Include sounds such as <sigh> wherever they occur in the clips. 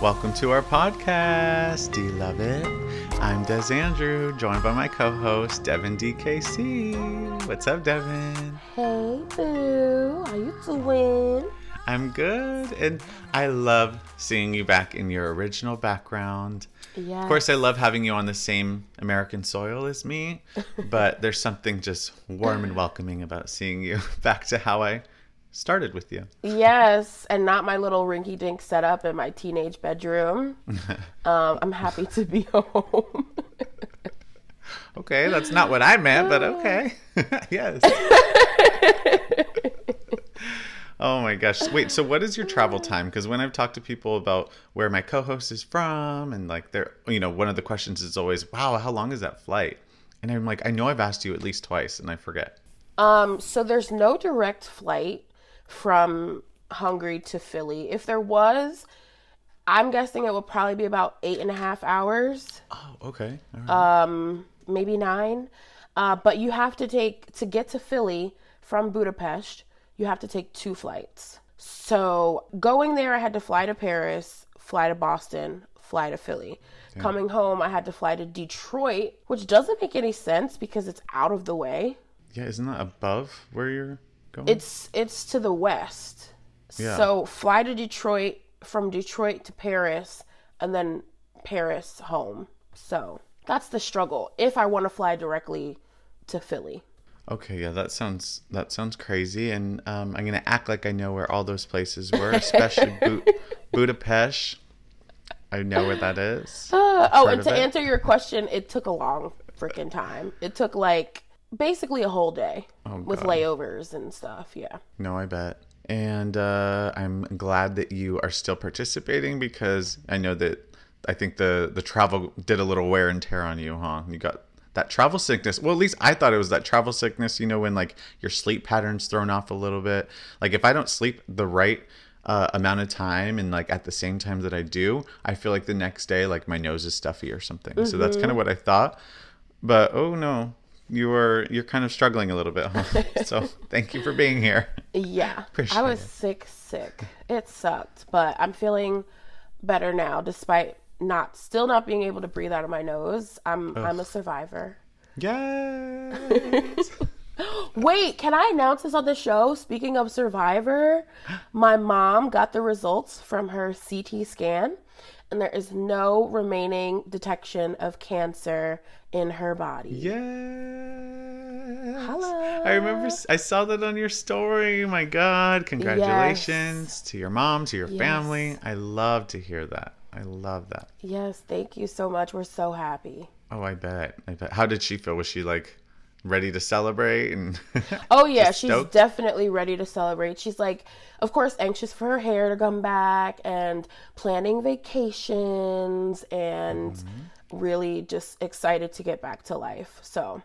Welcome to our podcast. Do you love it? I'm Des Andrew, joined by my co-host Devon DKC. What's up, Devon? Hey, boo. How you doing? I'm good, and I love seeing you back in your original background. Yeah. Of course, I love having you on the same American soil as me, but there's something just warm and welcoming about seeing you <laughs> back to how I started with you. Yes, and not my little rinky dink setup in my teenage bedroom. <laughs> um, I'm happy to be <laughs> home. Okay, that's not what I meant, but okay. <laughs> yes. oh my gosh. Wait, so what is your travel time? Because when I've talked to people about where my co host is from, and like they're, you know, one of the questions is always, wow, how long is that flight? And I'm like, I know I've asked you at least twice, and I forget. um, so there's no direct flight from Hungary to Philly. If there was, I'm guessing it would probably be about eight and a half hours. Oh, okay. All right. um, maybe nine. Uh, but you have to take to get to Philly from Budapest. You have to take two flights. So going there, I had to fly to Paris, fly to Boston, fly to Philly. Coming home, I had to fly to Detroit, which doesn't make any sense because it's out of the way. yeah, isn't that above where you're going? It's it's to the west. Yeah. So fly to Detroit, from Detroit to Paris, and then Paris home. So that's the struggle. If I want to fly directly to Philly. Okay, yeah, that sounds that sounds crazy, and um, I'm gonna act like I know where all those places were, <laughs> especially Bu- Budapest. I know where that is. Uh, oh, and to answer your question, it took a long freaking time. It took like basically a whole day with Oh, God. layovers and stuff. Yeah. No, I bet. And uh, I'm glad that you are still participating because I know that I think the the travel did a little wear and tear on you, huh? You got that travel sickness. Well, at least I thought it was that travel sickness. You know, when like your sleep patterns thrown off a little bit. Like if I don't sleep the right uh, amount of time and like at the same time that I do, I feel like the next day like my nose is stuffy or something. So that's kind of what I thought. But oh no, you were you're kind of struggling a little bit, huh? <laughs> so thank you for being here. Yeah. Appreciate I was it. sick, sick. It sucked, but I'm feeling better now despite not still not being able to breathe out of my nose. I'm I'm a survivor. Yes. <laughs> Wait, can I announce this on the show? Speaking of Survivor, my mom got the results from her CT scan, and there is no remaining detection of cancer in her body. yes. Hello. I remember I saw that on your story. My God. Congratulations to your mom, to your family. I love to hear that. I love that. Yes, thank you so much. We're so happy. Oh, I bet. I bet. How did she feel? Was she like ready to celebrate and <laughs> Oh yeah, she's stoked? definitely ready to celebrate. She's like, of course, anxious for her hair to come back and planning vacations and Mm-hmm. Really just excited to get back to life. So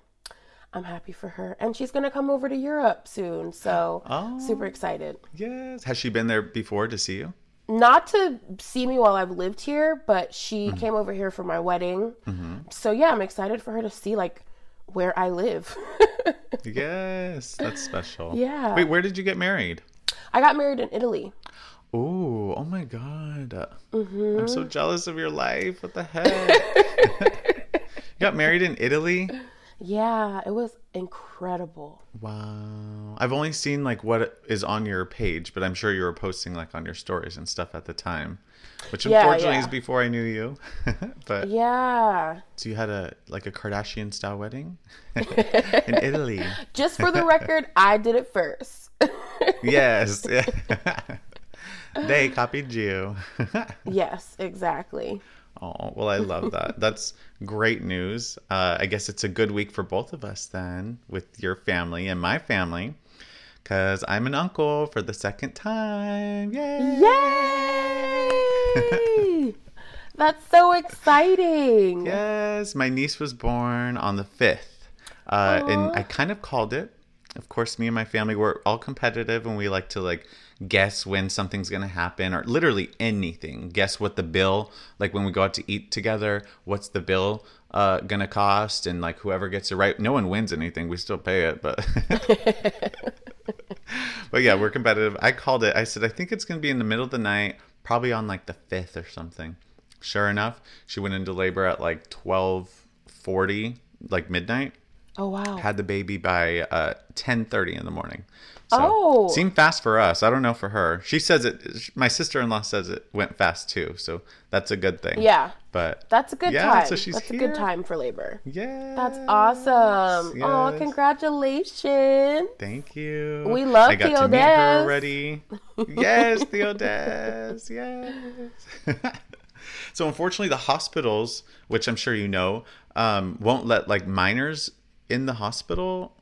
I'm happy for her. And she's gonna come over to Europe soon. So Oh. super excited. Yes. Has she been there before to see you? Not to see me while I've lived here, but she Mm-hmm. came over here for my wedding. So yeah, I'm excited for her to see like where I live. <laughs> Yes. That's special. Yeah. Wait, where did you get married? I got married in Italy. Oh, oh my God. Mm-hmm. I'm so jealous of your life. What the heck? <laughs> you got married in Italy? Yeah, it was incredible. Wow. I've only seen like what is on your page, but I'm sure you were posting like on your stories and stuff at the time. Which Yeah, unfortunately yeah. is before I knew you. <laughs> but Yeah. so you had a like a Kardashian style wedding <laughs> in Italy. Just for the record, I did it first. Yes. They <laughs> copied you. <laughs> yes, exactly. Oh, well, I love that. <laughs> That's great news. Uh, I guess it's a good week for both of us then, with your family and my family, because I'm an uncle for the second time. Yay! Yay! That's so exciting. Yes, my niece was born on the 5th, uh, and I kind of called it. of course, me and my family we're all competitive, and we like to like guess when something's gonna happen, or literally anything. Guess what the bill like when we go out to eat together. What's the bill uh, gonna cost? And like whoever gets it right, no one wins anything. We still pay it, but. <laughs> but yeah, we're competitive. I called it. I said I think it's gonna be in the middle of the night, probably on like the fifth or something. Sure enough, she went into labor at like twelve forty, like midnight. Oh wow. Had the baby by uh, ten thirty in the morning. So, Oh. seemed fast for us. I don't know for her. She says it. My sister in law says it went fast too. So that's a good thing. Yeah. But That's a good Yeah, time. so she's That's a good time for labor. yeah, That's awesome. Oh, congratulations. Thank you. We love I got to meet her already. <laughs> yes, Theo Des. Yes. <laughs> so unfortunately, the hospitals, which I'm sure you know, um, won't let like minors in the hospital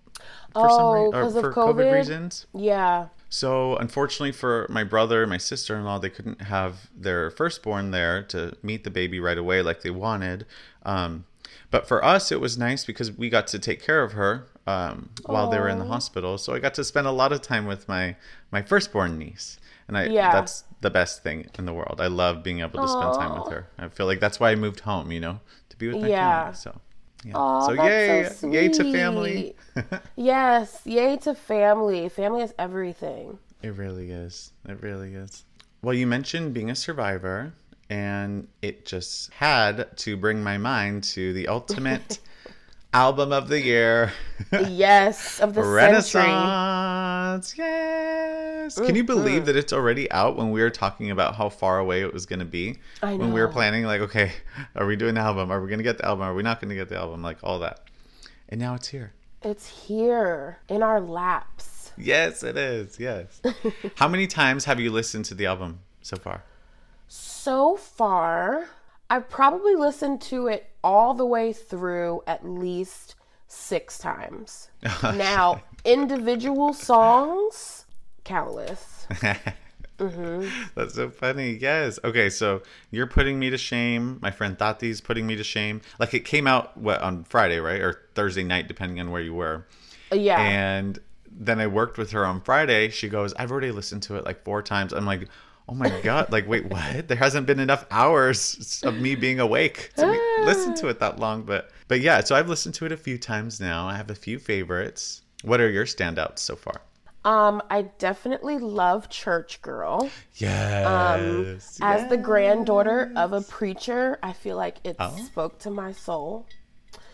for some Oh, reason or 'cause of for COVID COVID? reasons. Yeah. So unfortunately for my brother and my sister-in-law, they couldn't have their firstborn there to meet the baby right away like they wanted. Um, but for us, it was nice because we got to take care of her um, while they were in the hospital. So I got to spend a lot of time with my my firstborn niece, and I Yeah. that's the best thing in the world. I love being able to spend time with her. I feel like that's why I moved home, you know, to be with my Yeah. family. So. Yeah. So yay, so yay to family. <laughs> Yes, yay to family. Family is everything. It really is. It really is. Well, you mentioned being a survivor, and it just had to bring my mind to the ultimate <laughs> album of the year Yes, of the century. Renaissance. Yes. Can you mm-hmm. believe that it's already out when we were talking about how far away it was going to be? I When we were planning, like, okay, <laughs> are we doing the album? Are we going to get the album? Are we not going to get the album? Like, all that. And now it's here. It's here in our laps. Yes, it is. Yes. <laughs> How many times have you listened to the album so far? So far, I've probably listened to it all the way through at least six times. <laughs> Oh, now, individual songs, countless. <laughs> That's so funny. Yes. Okay, so you're putting me to shame. My friend Tati's putting me to shame. Like it came out what on Friday, right? Or Thursday night, depending on where you were. Uh, yeah. And then I worked with her on Friday. She goes, I've already listened to it like four times. I'm like, oh my God. Like, wait, what? There hasn't been enough hours of me being awake to be, listen to it that long. But but yeah, so I've listened to it a few times now. I have a few favorites. What are your standouts so far? um, I definitely love Church Girl. Yes. As the granddaughter of a preacher, I feel like it Oh. spoke to my soul.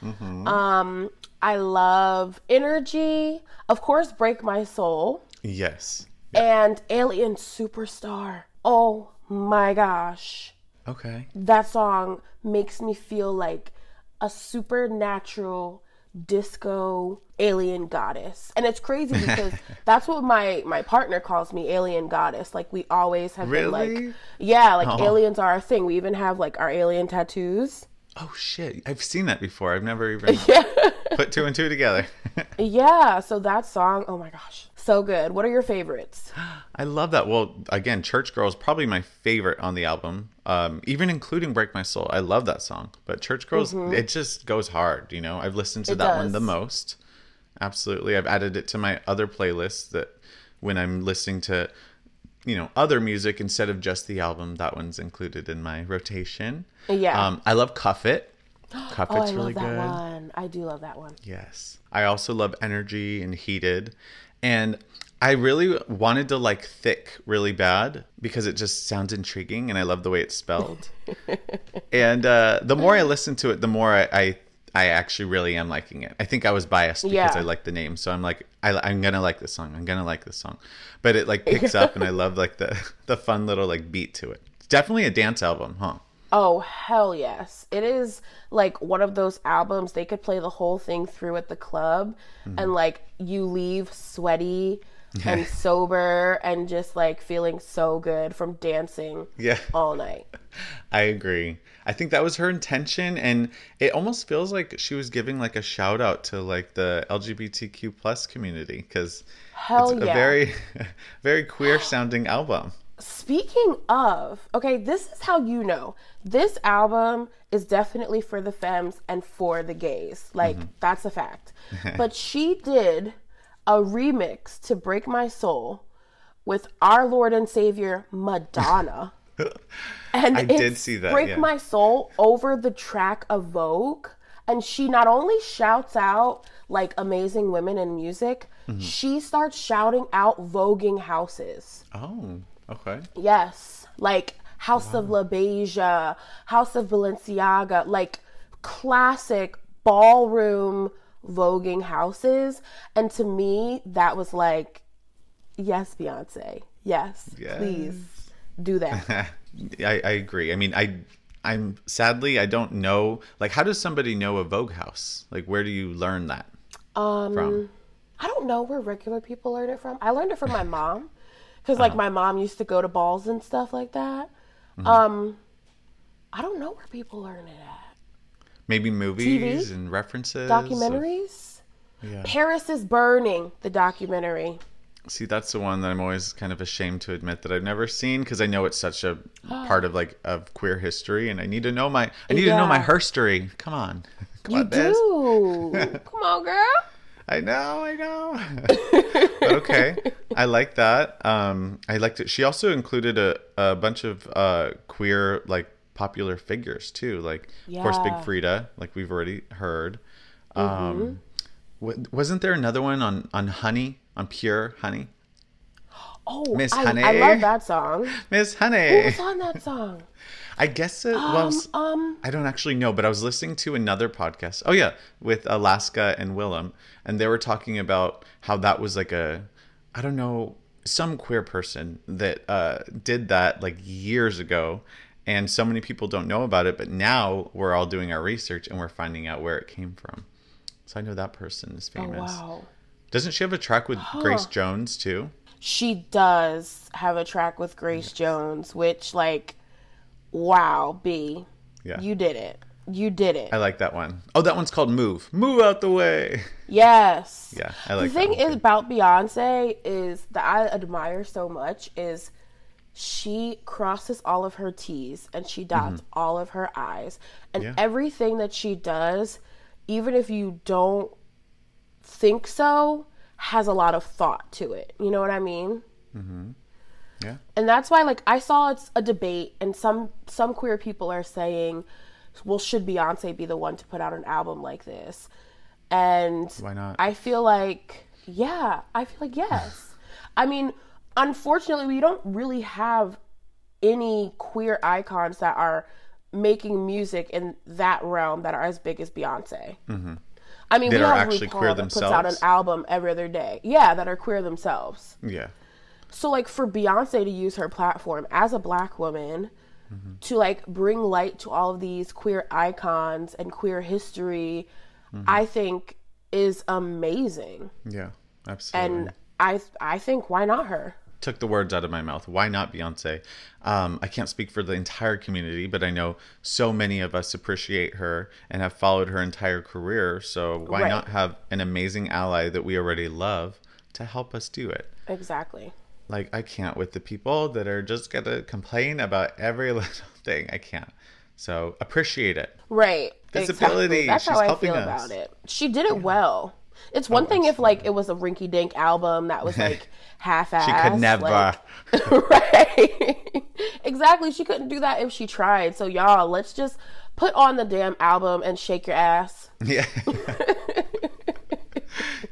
Mm-hmm. Um, I love Energy, of course, Break My Soul, yes. And Alien Superstar. Oh my gosh. Okay. That song makes me feel like a supernatural disco alien goddess. And it's crazy <laughs> because that's what my my partner calls me, alien goddess. Like we always have been like Yeah, like Oh. aliens are our thing. We even have like our alien tattoos. Oh shit! I've seen that before. I've never even <laughs> put two and two together. <laughs> Yeah, so that song, oh my gosh. So good. What are your favorites? I love that. Well, again, Church Girl is probably my favorite on the album, um, even including Break My Soul. I love that song. But Church Girls, it just goes hard. You know, I've listened to Mm-hmm. It that one the most. Absolutely, I've added it to my other playlists. That when I'm listening to, you know, other music instead of just the album, that one's included in my rotation. Yeah. Um, I love Cuff It. <gasps> Cuff oh, I It's love really that good. one. I do love that one. Yes. I also love Energy and Heated. And I really wanted to like Thick really bad because it just sounds intriguing and I love the way it's spelled. <laughs> and uh, the more I listen to it, the more I, I I actually really am liking it. I think I was biased because Yeah. I like the name, so I'm like, I, I'm gonna like this song. I'm gonna like this song, but it like picks up, and I love like the <laughs> the fun little like beat to it. It's definitely a dance album, huh? Oh, hell yes. It is like one of those albums they could play the whole thing through at the club Mm-hmm. and like you leave sweaty <laughs> and sober and just like feeling so good from dancing Yeah. all night. <laughs> I agree. I think that was her intention, and it almost feels like she was giving like a shout out to like the LGBTQ plus community because Hell it's a very, <laughs> very queer sounding album. Speaking of, okay, this is how you know. This album is definitely for the femmes and for the gays. Like, Mm-hmm. that's a fact. <laughs> but she did a remix to Break My Soul with our Lord and Savior Madonna. <laughs> and I did see that, Break yeah. My Soul over the track of Vogue. And she not only shouts out like amazing women in music, Mm-hmm. she starts shouting out voguing houses. Oh, okay. Yes. Like House of LaBeija, House of Balenciaga, like classic ballroom voguing houses. And to me, that was like, yes, Beyonce. Yes, please do that. <laughs> I, I agree. I mean, I I'm sadly I don't know like how does somebody know a Vogue house? Like where do you learn that Um, from? I don't know where regular people learn it from. I learned it from my mom because Uh-huh. like my mom used to go to balls and stuff like that. Mm-hmm. Um, I don't know where people learn it at. Maybe movies TV? and references. of- Documentaries. yeah. Paris is burning. The documentary. See, that's the one that I'm always kind of ashamed to admit that I've never seen because I know it's such a <gasps> part of like of queer history, and I need to know my I need to know my Yeah. herstory. Come on, <laughs> come You on, do. <laughs> Come on, girl. I know, I know. <laughs> Okay, I like that. Um, I liked it. She also included a, a bunch of uh, queer like popular figures too, like of course Big Freedia, like we've already heard. Mm-hmm. Um, wa- wasn't there another one on on Honey on Pure Honey? Oh, Miss I, Honey. I love that song. <laughs> Miss Who Honey. was on that song? I guess it was. Um, I don't actually know, but I was listening to another podcast. Oh yeah, with Alaska and Willam, and they were talking about how that was like a, I don't know, some queer person that uh, did that like years ago, and so many people don't know about it. But now we're all doing our research and we're finding out where it came from. So I know that person is oh, famous. wow. Doesn't she have a track with Grace Jones too? She does have a track with Grace Jones, which, like, wow, B. Yeah. You did it. You did it. I like that one. Oh, that one's called Move. Move out the way. Yes. <laughs> Yeah, I like the thing is about Beyonce is that I admire so much is she crosses all of her T's and she dots all of her I's. And Mm-hmm. Yeah. everything that she does, even if you don't think so, has a lot of thought to it. You know what I mean? Yeah. and that's why like i saw it's a debate and some some queer people are saying well should beyonce be the one to put out an album like this and Why not? i feel like yeah i feel like yes <laughs> i mean unfortunately we don't really have any queer icons that are making music in that realm that are as big as beyonce mm-hmm. I mean, That we are have actually RuPaul queer that puts out an themselves? album every other day. Yeah, that are queer themselves. Yeah. So like for Beyonce to use her platform as a black woman Mm-hmm. to like bring light to all of these queer icons and queer history, Mm-hmm. I think is amazing. Yeah. Absolutely. And I I think why not her? took the words out of my mouth. Why not Beyonce? Um, I can't speak for the entire community, but I know so many of us appreciate her and have followed her entire career. So why Right. not have an amazing ally that we already love to help us do it? Exactly. Like I can't with the people that are just gonna complain about every <laughs> little thing. I can't. So appreciate it. Right. Visibility. Exactly. That's She's how I feel us. about it. She did it well. It's Oh, one thing if like it was a rinky dink album that was like <laughs> half assed. She could never. <laughs> right. exactly. She couldn't do that if she tried. So y'all, let's just put on the damn album and shake your ass. Yeah.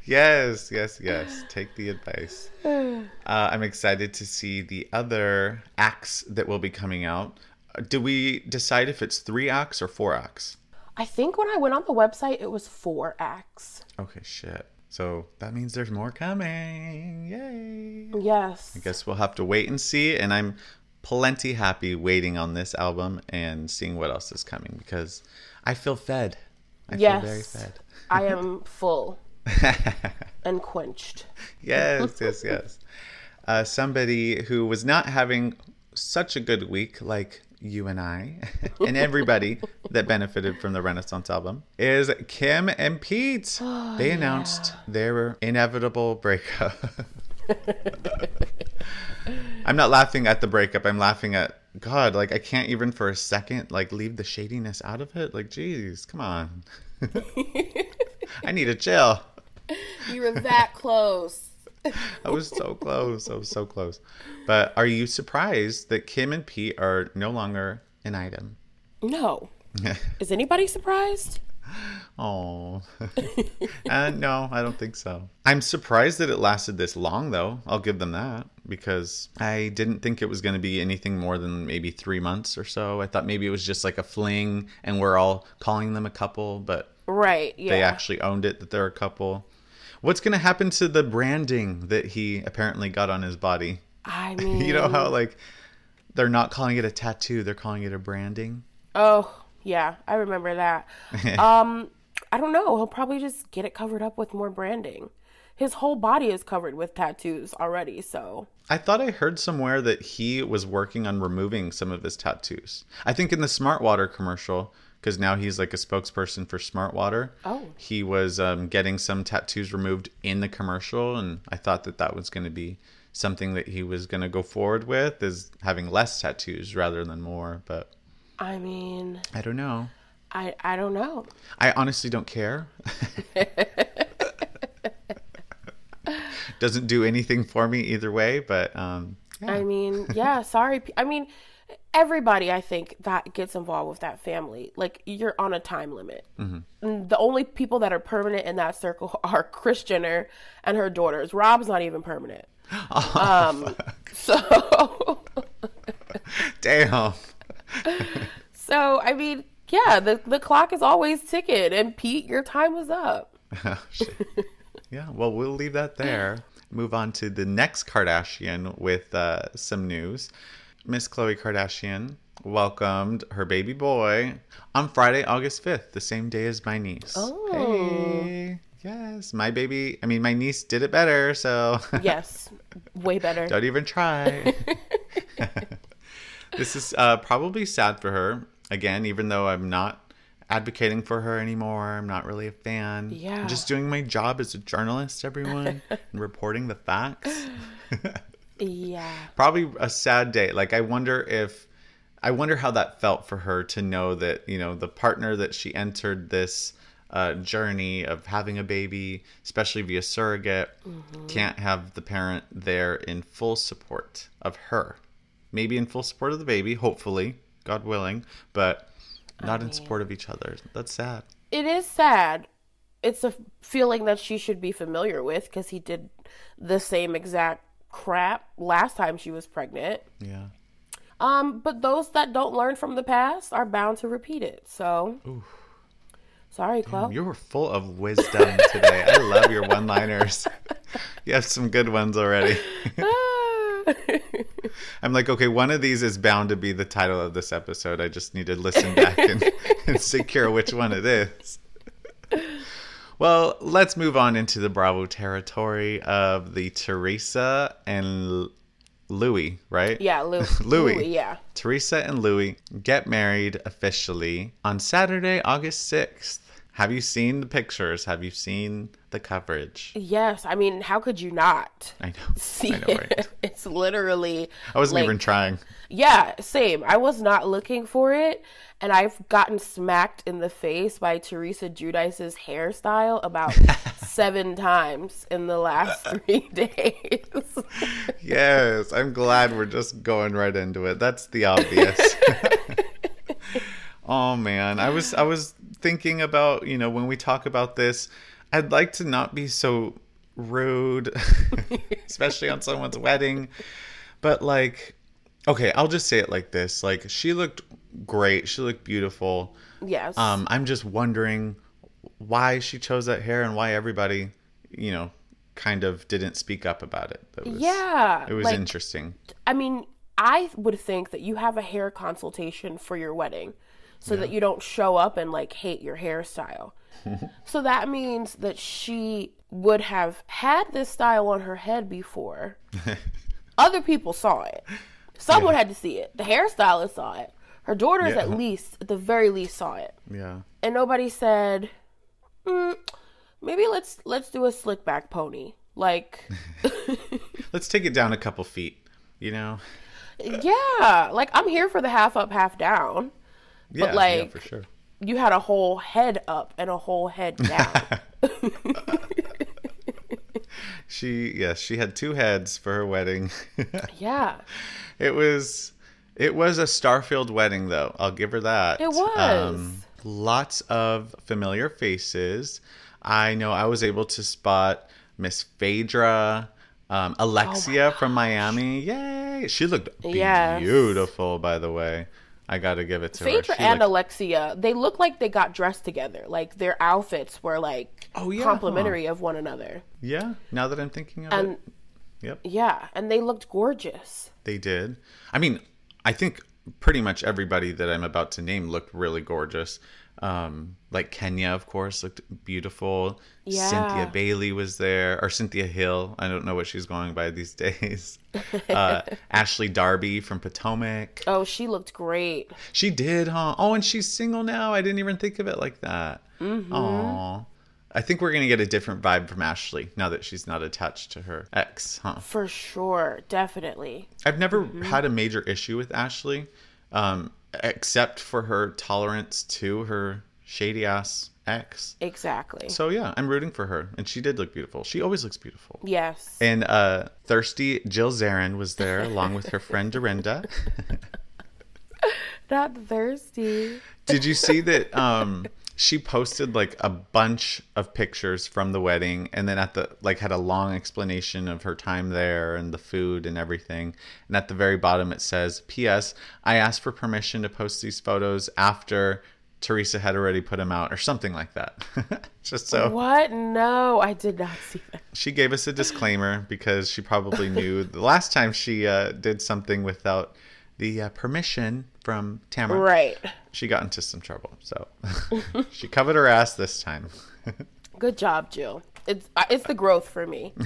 Yes, yes, yes. Take the advice. Uh, I'm excited to see the other acts that will be coming out. Do we decide if it's three acts or four acts? I think when I went on the website, it was four acts. Okay, shit. So that means there's more coming. Yay. Yes. I guess we'll have to wait and see. And I'm plenty happy waiting on this album and seeing what else is coming because I feel fed. I yes. feel very fed. I <laughs> am full <laughs> and quenched. yes, yes, <laughs> yes. Uh, somebody who was not having such a good week, like you and I, <laughs> and everybody that benefited from the Renaissance album, is Kim and Pete. they announced their inevitable breakup. I'm not laughing at the breakup. I'm laughing at God. Like I can't even for a second like leave the shadiness out of it. Like, geez, come on. I need a chill. <laughs> You were that close. <laughs> I was so close. I was so close. But are you surprised that Kim and Pete are no longer an item? No. <laughs> Is anybody surprised? Oh, uh, no, I don't think so. I'm surprised that it lasted this long, though. I'll give them that because I didn't think it was going to be anything more than maybe three months or so. I thought maybe it was just like a fling, and we're all calling them a couple, but Right. Yeah. they actually owned it that they're a couple. What's going to happen to the branding that he apparently got on his body? I mean, <laughs> You know how like they're not calling it a tattoo, they're calling it a branding. Oh, yeah, I remember that. <laughs> um, I don't know. He'll probably just get it covered up with more branding. His whole body is covered with tattoos already, so I thought I heard somewhere that he was working on removing some of his tattoos. I think in the Smart Water commercial, because now he's like a spokesperson for Smart Water. Oh. He was um, getting some tattoos removed in the commercial, and I thought that that was going to be something that he was going to go forward with, is having less tattoos rather than more. But I mean, I don't know. I I don't know. I honestly don't care. <laughs> Doesn't do anything for me either way, but um, yeah. I mean, yeah, sorry. I mean, everybody I think that gets involved with that family, like you're on a time limit. And The only people that are permanent in that circle <laughs> are Kris Jenner and her daughters. Rob's not even permanent. <laughs> um, so <laughs> damn. So I mean, yeah, the the clock is always ticking, and Pete, your time was up. Oh, yeah, well, we'll leave that there. Move on to the next Kardashian with uh, some news. Miss Khloe Kardashian welcomed her baby boy on Friday, August 5th, the same day as my niece. Oh. Hey, yes, my baby. I mean, my niece did it better, so <laughs> Yes, way better. don't even try. <laughs> this is uh, probably sad for her. Again, even though I'm not advocating for her anymore, I'm not really a fan. Yeah. I'm just doing my job as a journalist, everyone, and reporting the facts. <laughs> Yeah, probably a sad day. Like, I wonder if. I wonder how that felt for her to know that, you know, the partner that she entered this uh, journey of having a baby, especially via surrogate, can't have the parent there in full support of her. Maybe in full support of the baby, hopefully, God willing, but not in support of each other. That's sad. it is sad. It's a feeling that she should be familiar with because he did the same exact crap last time she was pregnant. Yeah. Um, but those that don't learn from the past are bound to repeat it. So, sorry, Khloe. You were full of wisdom today. I love your one liners. <laughs> You have some good ones already. <laughs> I'm like, okay, one of these is bound to be the title of this episode. I just need to listen back and, <laughs> and secure which one it is. Well, let's move on into the Bravo territory of the Teresa and Louis, right? yeah, Lou, <laughs> Louis. Louis. Yeah. Teresa and Louis get married officially on Saturday, August 6th. Have you seen the pictures? Have you seen the coverage? Yes. I mean, how could you not I know. <laughs> see I know, it? right? It's literally. I wasn't like- even trying. Yeah, same. I was not looking for it, and I've gotten smacked in the face by Teresa Giudice's hairstyle about <laughs> seven times in the last <laughs> three days. Yes, I'm glad we're just going right into it. That's the obvious. Oh man, I was I was thinking about, you know, when we talk about this, I'd like to not be so rude, <laughs> especially on someone's wedding. But like okay, I'll just say it like this. Like she looked great. She looked beautiful. yes. Um, I'm just wondering why she chose that hair and why everybody, you know, kind of didn't speak up about it. That was, yeah. it was like, interesting. I mean, I would think that you have a hair consultation for your wedding so that you don't show up and like hate your hairstyle. <laughs> so that means that she would have had this style on her head before. <laughs> Other people saw it. Someone had to see it. The hairstylist saw it. Her daughters, Yeah. at least, at the very least, saw it. Yeah. And nobody said, mm, maybe let's let's do a slick back pony. Like, <laughs> Let's take it down a couple feet, you know? yeah, like I'm here for the half up, half down. Yeah, yeah, like- for sure. you had a whole head up and a whole head down. <laughs> <laughs> She yes, she had two heads for her wedding. <laughs> Yeah. it was it was a Starfield wedding though. I'll give her that. Um, It was. lots of familiar faces. I know I was able to spot Miss Phaedra, um, Alexia from Miami. Yay! She looked Yes. beautiful, by the way. I got to give it to Phaedra her. She and looked- Alexia, they look like they got dressed together. Like their outfits were like Oh, yeah, complementary of one another. yeah. Now that I'm thinking of And it, yep. yeah, and they looked gorgeous. They did. I mean, I think pretty much everybody that I'm about to name looked really gorgeous. Um, like Kenya, of course, looked beautiful. Yeah. Cynthia Bailey was there, or Cynthia Hill. I don't know what she's going by these <laughs> days. uh, <laughs> Ashley Darby from Potomac. Oh, she looked great. She did, huh? Oh, and she's single now. I didn't even think of it like that. Mm-hmm. I think we're gonna get a different vibe from Ashley now that she's not attached to her ex, huh? For sure, definitely. I've never Mm-hmm. had a major issue with Ashley, um, except for her tolerance to her shady ass ex. Exactly. So yeah, I'm rooting for her, and she did look beautiful. She always looks beautiful. yes. And uh, thirsty Jill Zarin was there along with her friend Dorinda. <laughs> Not thirsty. Did you see that? Um, she posted like a bunch of pictures from the wedding, and then at the like had a long explanation of her time there and the food and everything. And at the very bottom it says, "P.S. I asked for permission to post these photos after Teresa had already put them out, or something like that." <laughs> Just so What? No, I did not <laughs> see that. she gave us a disclaimer because she probably knew the last time she uh, did something without the uh, permission from Tamara Right. she got into some trouble. So <laughs> she covered her ass this time. <laughs> Good job, Jill. It's uh, it's the growth for me. <laughs>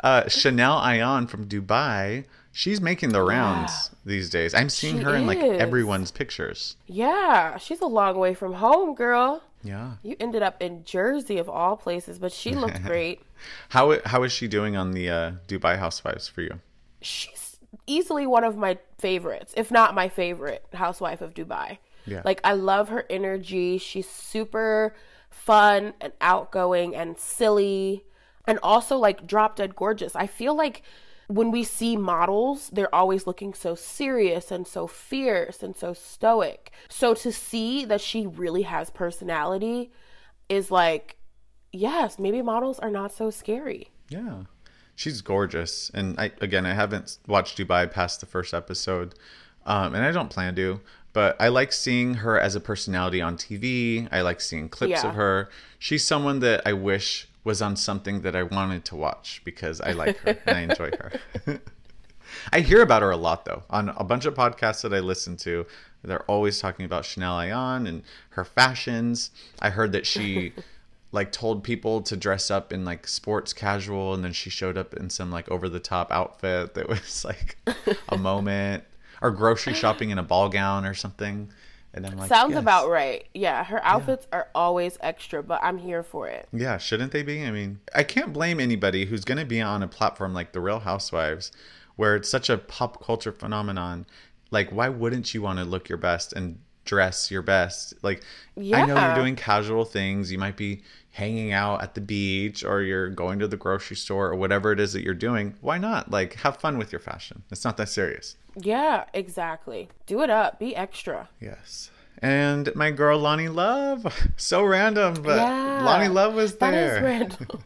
Uh, Chanel Ayan from Dubai, she's making the rounds these days. I'm seeing She her in like everyone's pictures. Yeah, she's a long way from home, girl. Yeah. You ended up in Jersey of all places, but she looked great. How how is she doing on the uh, Dubai Housewives for you? She's easily one of my favorites, if not my favorite housewife of Dubai. Yeah. Like I love her energy. She's super fun and outgoing and silly and also like drop dead gorgeous. I feel like when we see models, they're always looking so serious and so fierce and so stoic. So to see that she really has personality is like, yes, maybe models are not so scary. Yeah. She's gorgeous. And I again I haven't watched Dubai past the first episode. Um, and I don't plan to, but I like seeing her as a personality on TV. I like seeing clips Yeah. of her. She's someone that I wish was on something that I wanted to watch because I like her and I <laughs> enjoy her. <laughs> I hear about her a lot though on a bunch of podcasts that I listen to. They're always talking about Chanel Ayan and her fashions. I heard that she <laughs> like told people to dress up in like sports casual and then she showed up in some like over the top outfit that <laughs> was like a moment or grocery shopping in a ball gown or something. And I'm like, Sounds yes. about right. Yeah, her outfits are always extra, but I'm here for it. Yeah, shouldn't they be? I mean, I can't blame anybody who's going to be on a platform like The Real Housewives, where it's such a pop culture phenomenon. Like, why wouldn't you want to look your best and dress your best? Like, I know you're doing casual things. You might be hanging out at the beach or you're going to the grocery store or whatever it is that you're doing. Why not? Like, have fun with your fashion. It's not that serious. Yeah, exactly. Do it up. Be extra. Yes. And my girl Loni Love, <laughs> so random, but Yeah. Loni Love was there. there. is <laughs> random.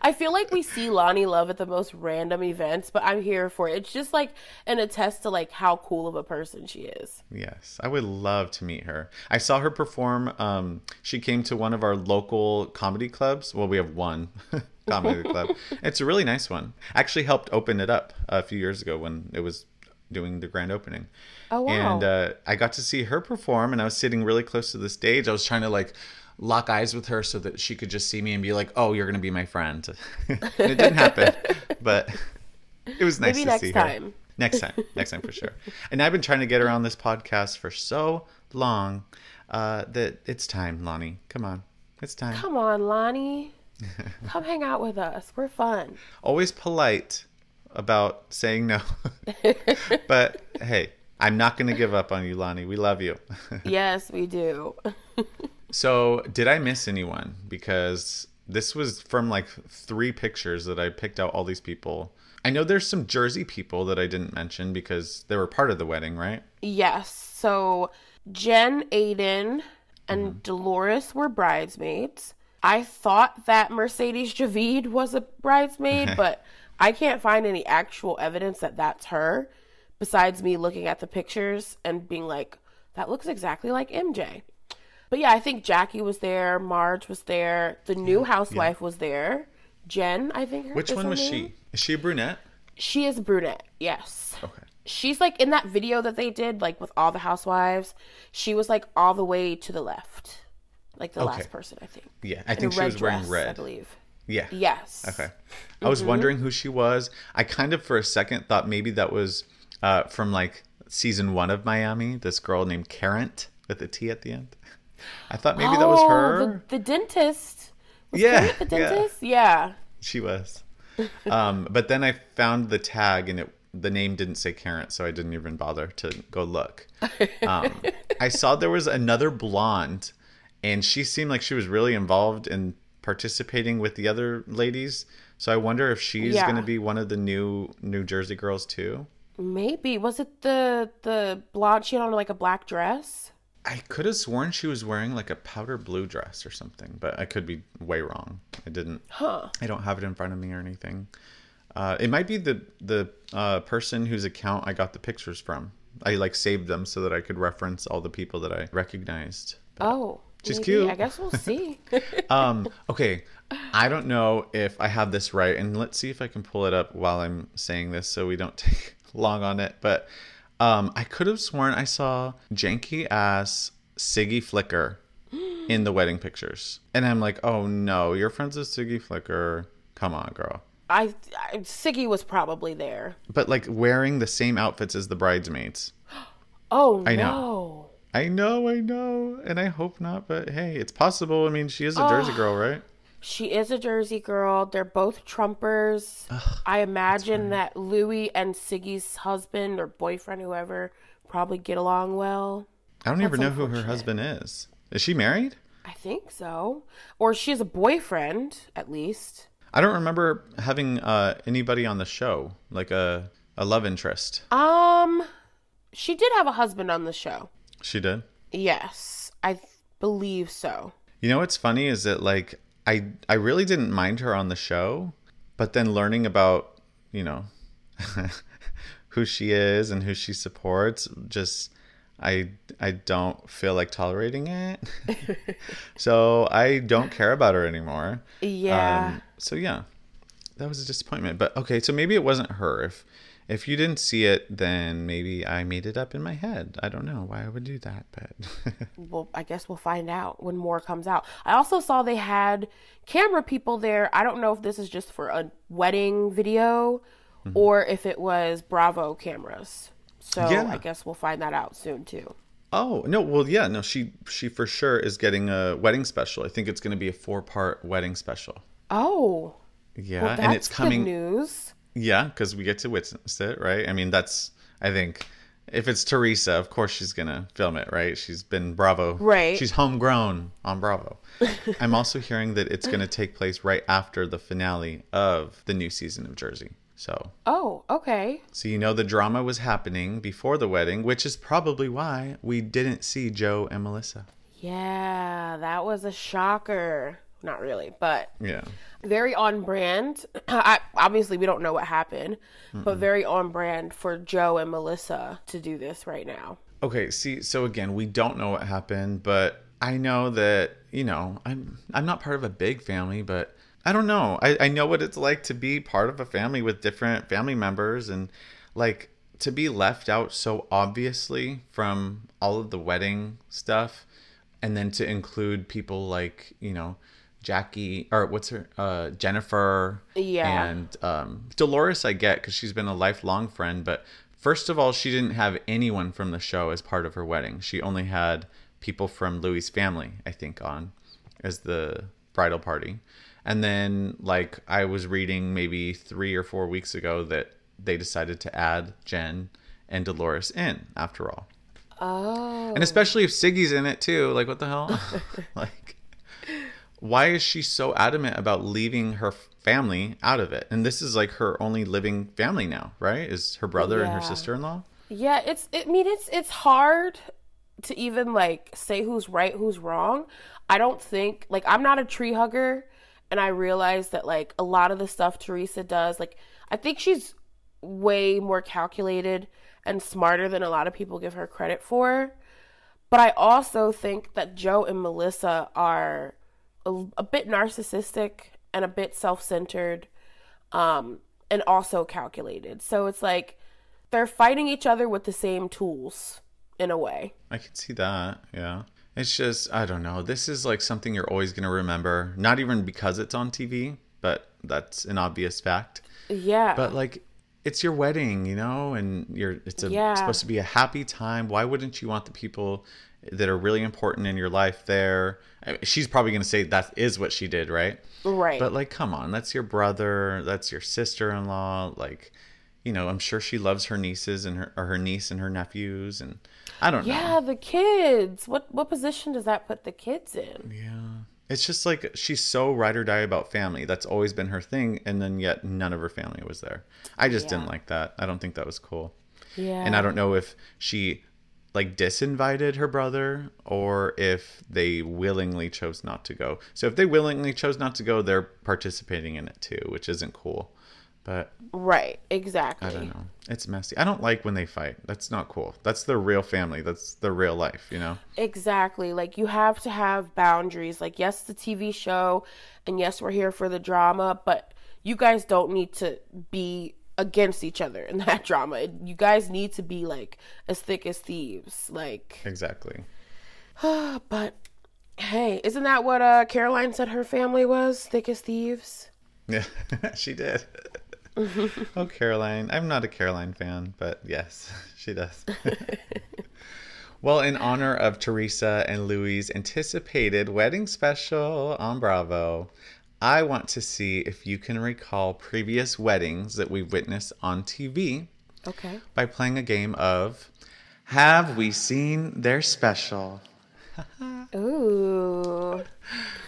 I feel like we see Loni Love at the most random events, but I'm here for it. It's just like an attest to like how cool of a person she is. Yes, I would love to meet her. I saw her perform. Um, she came to one of our local comedy clubs. Well, we have one <laughs> comedy club. It's a really nice one. Actually helped open it up a few years ago when it was doing the grand opening. Oh, wow. And uh, I got to see her perform, and I was sitting really close to the stage. I was trying to like lock eyes with her so that she could just see me and be like, "Oh, you're gonna be my friend." <laughs> it didn't happen, but it was nice Maybe to next see time. her. Next time, next time for sure. And I've been trying to get her on this podcast for so long uh, that it's time, Loni. Come on, it's time. Come on, Loni. Come hang out with us. We're fun. Always polite about saying no, <laughs> but hey, I'm not going to give up on you, Loni. We love you. <laughs> Yes, we do. So, did I miss anyone? Because this was from like three pictures that I picked out all these people. I know there's some Jersey people that I didn't mention because they were part of the wedding, right? Yes. So Jen, Aydin, and mm-hmm. Dolores were bridesmaids. I thought that Mercedes Javid was a bridesmaid, <laughs> but I can't find any actual evidence that that's her besides me looking at the pictures and being like, that looks exactly like MJ. But yeah, I think Jackie was there, Marge was there, the new housewife was there. Jen, I think. Which one was name. she? Is she a brunette? She is brunette, yes. Okay. She's like in that video that they did, like with all the housewives. She was like all the way to the left, like the Okay. last person, I think. Yeah, I In think she was wearing dress, I believe. Yeah. Yes. Okay. I was wondering who she was. I kind of for a second thought maybe that was uh, from like season one of Miami, this girl named Karen with a T at the end. I thought maybe that was Oh, her. The, the dentist. Was Yeah, the yeah. dentist? Yeah. She was. <laughs> Um, but then I found the tag and it the name didn't say Karen, so I didn't even bother to go look. Um, <laughs> I saw there was another blonde, and she seemed like she was really involved in participating with the other ladies. So I wonder if she's Yeah. going to be one of the new New Jersey girls too. Maybe. Was it the the blonde she had on like a black dress? I could have sworn she was wearing like a powder blue dress or something, but I could be way wrong. I didn't. Huh. I don't have it in front of me or anything. Uh, it might be the the uh, person whose account I got the pictures from. I like saved them so that I could reference all the people that I recognized. Oh. She's maybe. cute. I guess we'll see. <laughs> <laughs> Um, okay, I don't know if I have this right, and let's see if I can pull it up while I'm saying this so we don't <laughs> take long on it. But um, I could have sworn I saw janky ass Siggy Flicker <gasps> in the wedding pictures, and I'm like, oh no, you're friends with Siggy Flicker. Come on, girl. I, I Siggy was probably there. But like wearing the same outfits as the bridesmaids. <gasps> Oh I know. no. I know, I know, and I hope not, but hey, it's possible. I mean, she is a Jersey girl, right? She is a Jersey girl. They're both Trumpers. I imagine that Louis and Siggy's husband or boyfriend, whoever, probably get along well. I don't even know who her husband is. Is she married? I think so. Or she has a boyfriend, at least. I don't remember having uh, anybody on the show like a a love interest. Um, she did have a husband on the show. She did. Yes, I th- believe so. You know what's funny is that like I I really didn't mind her on the show, but then learning about you know <laughs> who she is and who she supports just I I don't feel like tolerating it. <laughs> so I don't care about her anymore. Yeah. Um, so yeah, that was a disappointment. But okay, so maybe it wasn't her. If if you didn't see it, then maybe I made it up in my head. I don't know why I would do that, but <laughs> well, I guess we'll find out when more comes out. I also saw they had camera people there. I don't know if this is just for a wedding video Mm-hmm. or if it was Bravo cameras. So Yeah. I guess we'll find that out soon too. oh no, well yeah, no, she she for sure is getting a wedding special. I think it's going to be a four part wedding special. Oh, Yeah, well, and it's coming. news. Yeah, because we get to witness it, right? I mean, that's I think if it's Teresa, of course she's gonna film it, right? She's been Bravo, Right. She's homegrown on Bravo. <laughs> I'm also hearing that it's gonna take place right after the finale of the new season of Jersey. So, Oh, okay. so you know the drama was happening before the wedding, which is probably why we didn't see Joe and Melissa. Yeah, that was a shocker. Not really, but Yeah. very on brand. <clears throat> I, obviously, we don't know what happened, but very on brand for Joe and Melissa to do this right now. Okay, see, so again, we don't know what happened, but I know that, you know, I'm I'm not part of a big family, but I don't know. I, I know what it's like to be part of a family with different family members and like to be left out so obviously from all of the wedding stuff and then to include people like, you know, Jackie or what's her uh Jennifer Yeah. and um Dolores I get cuz she's been a lifelong friend, but first of all, she didn't have anyone from the show as part of her wedding. She only had people from Louis' family, I think, on as the bridal party. And then like I was reading maybe 3 or 4 weeks ago that they decided to add Jen and Dolores in after all. Oh. And especially if Siggy's in it too, like what the hell? <laughs> like why is she so adamant about leaving her family out of it? And this is like her only living family now, right? Is her brother and her sister-in-law? Yeah, it's I mean it's it's hard to even like say who's right, who's wrong. I don't think like I'm not a tree hugger and I realize that like a lot of the stuff Teresa does, like I think she's way more calculated and smarter than a lot of people give her credit for. But I also think that Joe and Melissa are a, a bit narcissistic and a bit self-centered um and also calculated. So it's like they're fighting each other with the same tools in a way. I can see that. Yeah. It's just I don't know. This is like something you're always going to remember, not even because it's on TV, but that's an obvious fact. Yeah. But like it's your wedding, you know, and you're it's a, Yeah. supposed to be a happy time. Why wouldn't you want the people that are really important in your life there? I mean, she's probably going to say that is what she did, right? right. But like come on, that's your brother, that's your sister-in-law, like you know, I'm sure she loves her nieces and her or her niece and her nephews and I don't know. yeah, the kids. What what position does that put the kids in? Yeah. It's just like she's so ride or die about family. That's always been her thing, and then yet none of her family was there. I just didn't like that. I don't think that was cool. Yeah. And I don't know if she like disinvited her brother or if they willingly chose not to go. So if they willingly chose not to go, they're participating in it too, which isn't cool. But Right, exactly. I don't know. It's messy. I don't like when they fight. That's not cool. That's their real family. That's their real life, you know? Exactly. Like you have to have boundaries. Like yes, the TV show and yes, we're here for the drama, but you guys don't need to be against each other in <laughs> that drama. You guys need to be like as thick as thieves. Like Exactly. <sighs> but hey, isn't that what uh Caroline said her family was? Thick as thieves? Yeah, <laughs> she did. <laughs> oh, Caroline. I'm not a Caroline fan, but yes, she does. well, in honor of Teresa and Luis' anticipated wedding special on Bravo, I want to see if you can recall previous weddings that we've witnessed on TV Okay. by playing a game of Have We Seen Their Special? <laughs> Ooh.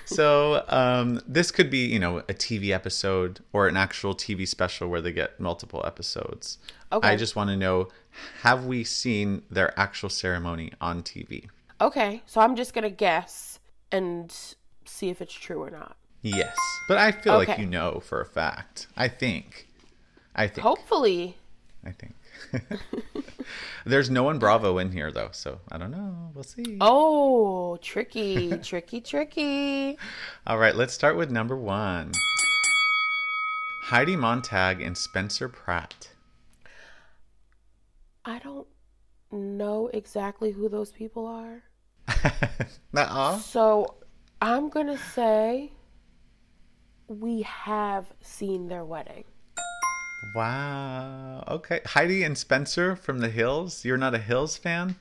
So um, this could be, you know, a TV episode or an actual TV special where they get multiple episodes. Okay. I just want to know: Have we seen their actual ceremony on TV? Okay. So I'm just gonna guess and see if it's true or not. Yes, but I feel like you know for a fact. I think. I think. Hopefully. I think. <laughs> There's no one Bravo in here though, so I don't know. We'll see. Oh, tricky, <laughs> tricky, tricky. All right, let's start with number one. Heidi Montag and Spencer Pratt. I don't know exactly who those people are. <laughs> Nuh-uh. So I'm going to say we have seen their wedding. Wow. Okay. Heidi and Spencer from the Hills. You're not a Hills fan?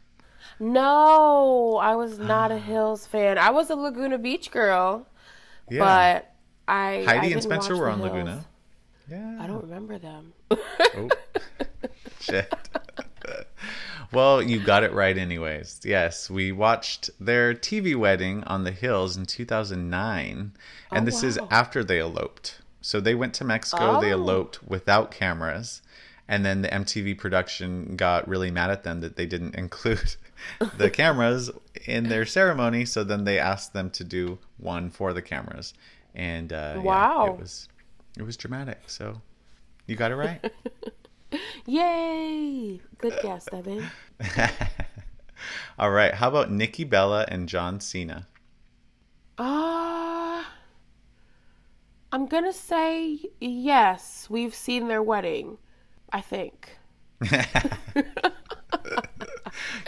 No, I was not a ah. Hills fan. I was a Laguna Beach girl, Yeah. but I. I Heidi and didn't Spencer were on Hills. Laguna. Yeah. I don't remember them. Oh. <laughs> Shit. Well, you got it right, anyways. Yes, we watched their TV wedding on the Hills in 2009, and Oh, this is after they eloped. So they went to Mexico, they Oh. eloped without cameras, and then the MTV production got really mad at them that they didn't <laughs> include the <laughs> cameras in their ceremony. So then they asked them to do one for the cameras, and uh, yeah, Wow. it was it was dramatic. So you got it right. <laughs> Yay! Good guess, Evan. <laughs> All right. How about Nikki Bella and John Cena? Uh, I'm gonna say yes. We've seen their wedding. I think. <laughs>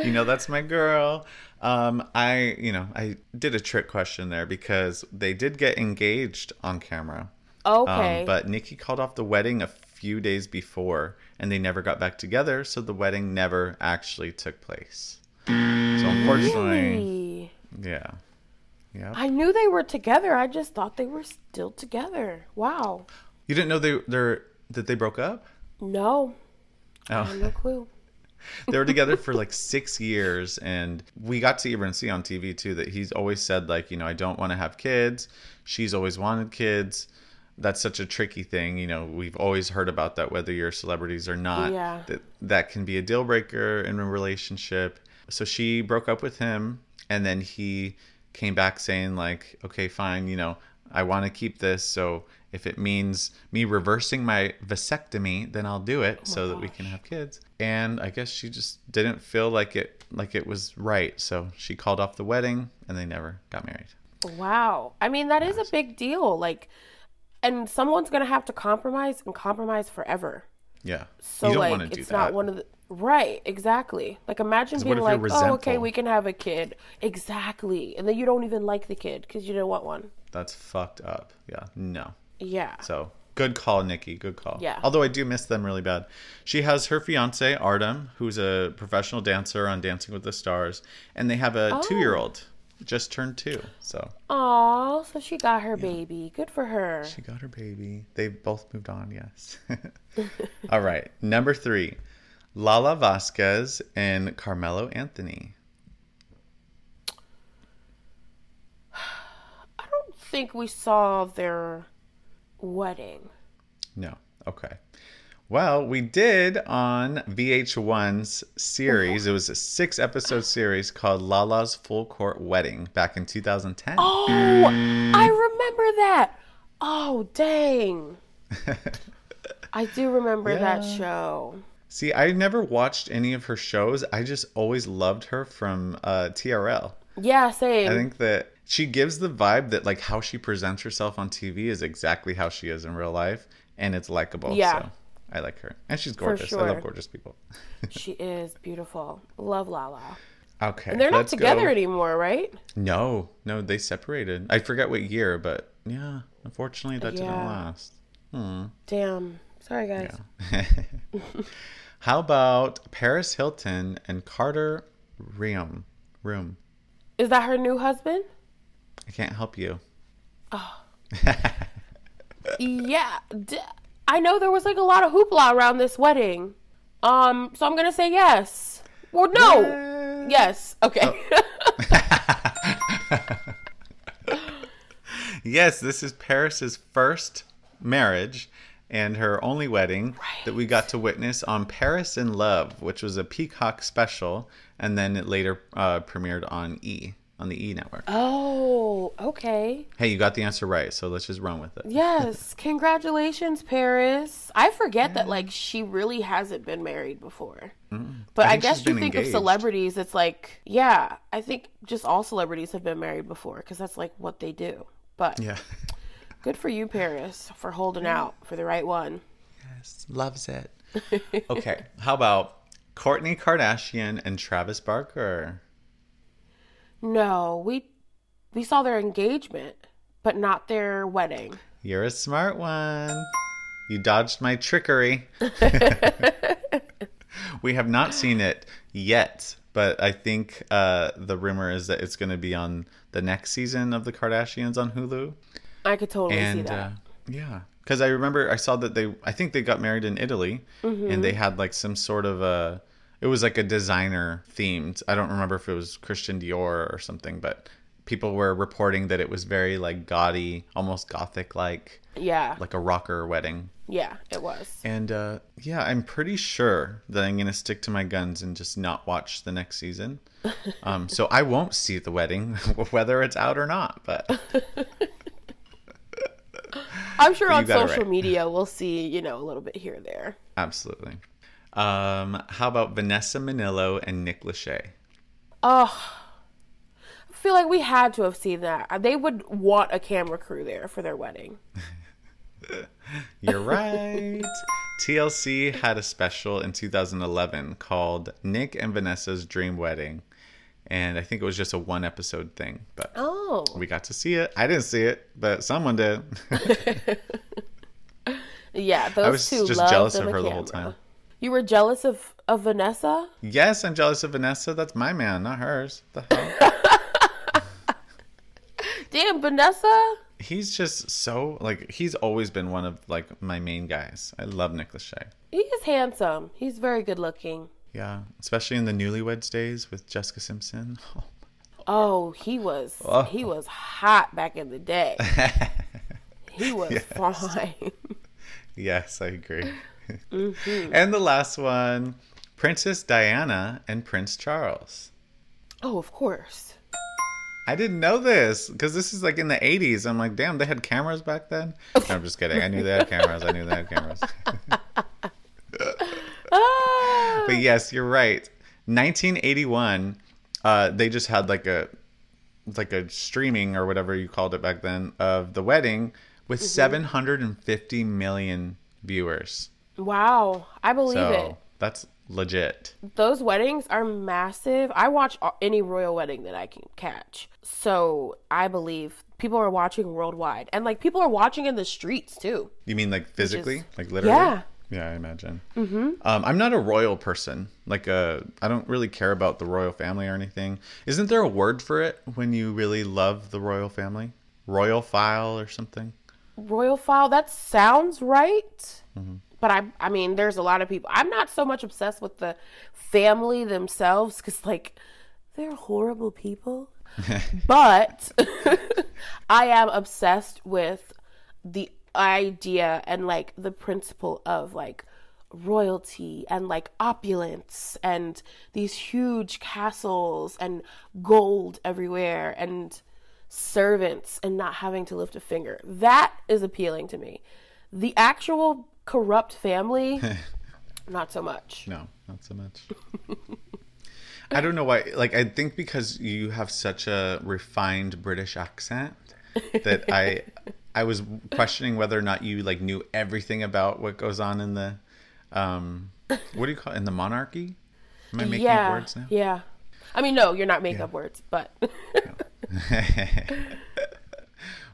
You know, that's my girl. Um, I, you know, I did a trick question there because they did get engaged on camera. Okay. Um, but Nikki called off the wedding a few days before and they never got back together. So the wedding never actually took place. So unfortunately, Really? yeah. Yeah. I knew they were together. I just thought they were still together. Wow. You didn't know they they're that they broke up? No, I Oh. no <laughs> clue. they were together for <laughs> like six years, and we got to even see on TV too that he's always said like, you know, I don't want to have kids. She's always wanted kids. That's such a tricky thing, you know. We've always heard about that, whether you're celebrities or not. Yeah. That that can be a deal breaker in a relationship. So she broke up with him, and then he came back saying like, okay, fine, you know, I want to keep this, so if it means me reversing my vasectomy, then I'll do it oh so that we can have kids. And I guess she just didn't feel like it like it was right, so she called off the wedding and they never got married. Wow. I mean, that is a big deal. Like, and someone's going to have to compromise and compromise forever. Yeah. So, you don't like, do it's that. not one of the. Right, exactly. Like, imagine being like, oh, okay, we can have a kid. Exactly. And then you don't even like the kid because you didn't want one. That's fucked up. Yeah. No. Yeah. So good call, Nikki. Good call. Yeah. Although I do miss them really bad. She has her fiance Artem, who's a professional dancer on Dancing with the Stars, and they have a Oh. two-year-old, just turned two. So Aw, so she got her baby. Good for her. she got her baby. They both moved on. Yes. <laughs> All right. Number three, Lala Vasquez and Carmelo Anthony. <sighs> I don't think we saw their wedding. No. Okay. Well, we did on VH1's series. It was a six episode series called Lala's Full Court Wedding back in 2010. Oh, I remember that. Oh, dang. I do remember <laughs> that show. See, I never watched any of her shows. I just always loved her from uh, TRL. Yeah, same. I think that she gives the vibe that like how she presents herself on TV is exactly how she is in real life, and it's likable. Yeah. So I like her, and she's gorgeous. I love gorgeous people. <laughs> she is beautiful. Love Lala. Okay, And they're not together go. anymore, right? No, no, they separated. I forget what year, but yeah, unfortunately that didn't Yeah. last. Hmm. Damn. Sorry, guys. <laughs> How about Paris Hilton and Carter Reum? Room. Is that her new husband? I can't help you. Oh. <laughs> yeah. D- I know there was like a lot of hoopla around this wedding. Um, so I'm gonna say yes. Well, no. Yes. Okay. <laughs> Yes, this is Paris's first marriage and her only wedding that we got to witness on Paris in Love, which was a Peacock special, and then it later uh, premiered on E on the E network. oh, okay. Hey, you got the answer right, so let's just run with it. Yes. <laughs> Congratulations, Paris. I forget that like she really hasn't been married before. But I I, guess you think engaged. of celebrities, it's like, yeah, I think just all celebrities have been married before because that's like what they do. But Yeah. <laughs> good for you, Paris, for holding out for the right one. Yes, loves it. <laughs> okay, how about Kourtney Kardashian and Travis Barker? No, we we saw their engagement, but not their wedding. You're a smart one. You dodged my trickery. <laughs> we have not seen it yet, but I think uh, the rumor is that it's going to be on the next season of the Kardashians on Hulu. I could totally see that. uh, yeah, because I remember I saw that they, I think they got married in Italy, Mm-hmm. and they had like some sort of a, it was like a designer themed. I don't remember if it was Christian Dior or something, but people were reporting that it was very like gaudy, almost gothic like, yeah, like a rocker wedding. yeah, it was. And uh, yeah, I'm pretty sure that I'm gonna stick to my guns and just not watch the next season. <laughs> Um, so I won't see the wedding, <laughs> whether it's out or not. But I'm sure on social right. media we'll see, you know, a little bit here or there. absolutely. Um, how about Vanessa Minnillo and Nick Lachey? Oh, I feel like we had to have seen that. They would want a camera crew there for their wedding. <laughs> You're right. TLC had a special in 2011 called Nick and Vanessa's Dream Wedding. And I think it was just a one episode thing, but Oh, we got to see it. I didn't see it, but someone did. <laughs> yeah, <laughs> those was two just jealous of her the whole time. You were jealous of of Vanessa? yes, I'm jealous of Vanessa. That's my man, not hers. The hell? <laughs> Damn, Vanessa. he's just so like he's always been one of like my main guys. I love Nick Lachey. He is handsome. He's very good looking. Yeah, especially in the newlyweds days with Jessica Simpson. <laughs> Oh, oh, he was Oh. he was hot back in the day. <laughs> he was fine. yes, I agree. Mm-hmm. and the last one, Princess Diana and Prince Charles. Oh, of course. I didn't know this because this is like in the 80s. I'm like, damn, they had cameras back then. No, I'm just kidding. I knew they had cameras. I knew they had cameras. <laughs> Ah, but yes, you're right. 1981, uh, they just had like a like a streaming or whatever you called it back then of the wedding with 750 million viewers. Wow, I believe So it. that's legit. Those weddings are massive. I watch any royal wedding that I can catch. So I believe people are watching worldwide, and like people are watching in the streets too. You mean like physically, like literally? Yeah. Yeah, I imagine. Mm-hmm. Um, I'm not a royal person. Like, uh, I don't really care about the royal family or anything. Isn't there a word for it when you really love the royal family? Royal file or something? royal file that sounds right but i i mean there's a lot of people i'm not so much obsessed with the family themselves because like they're horrible people <laughs> but <laughs> i am obsessed with the idea and like the principle of like royalty and like opulence and these huge castles and gold everywhere and servants and not having to lift a finger. That is appealing to me. The actual corrupt family, <laughs> not so much. No, not so much. <laughs> I don't know why. Like, I think because you have such a refined British accent that I, I was questioning whether or not you like knew everything about what goes on in the, um, what do you call it? in the monarchy? Am I making up words now? yeah. I mean, no, you're not making up words, but <laughs>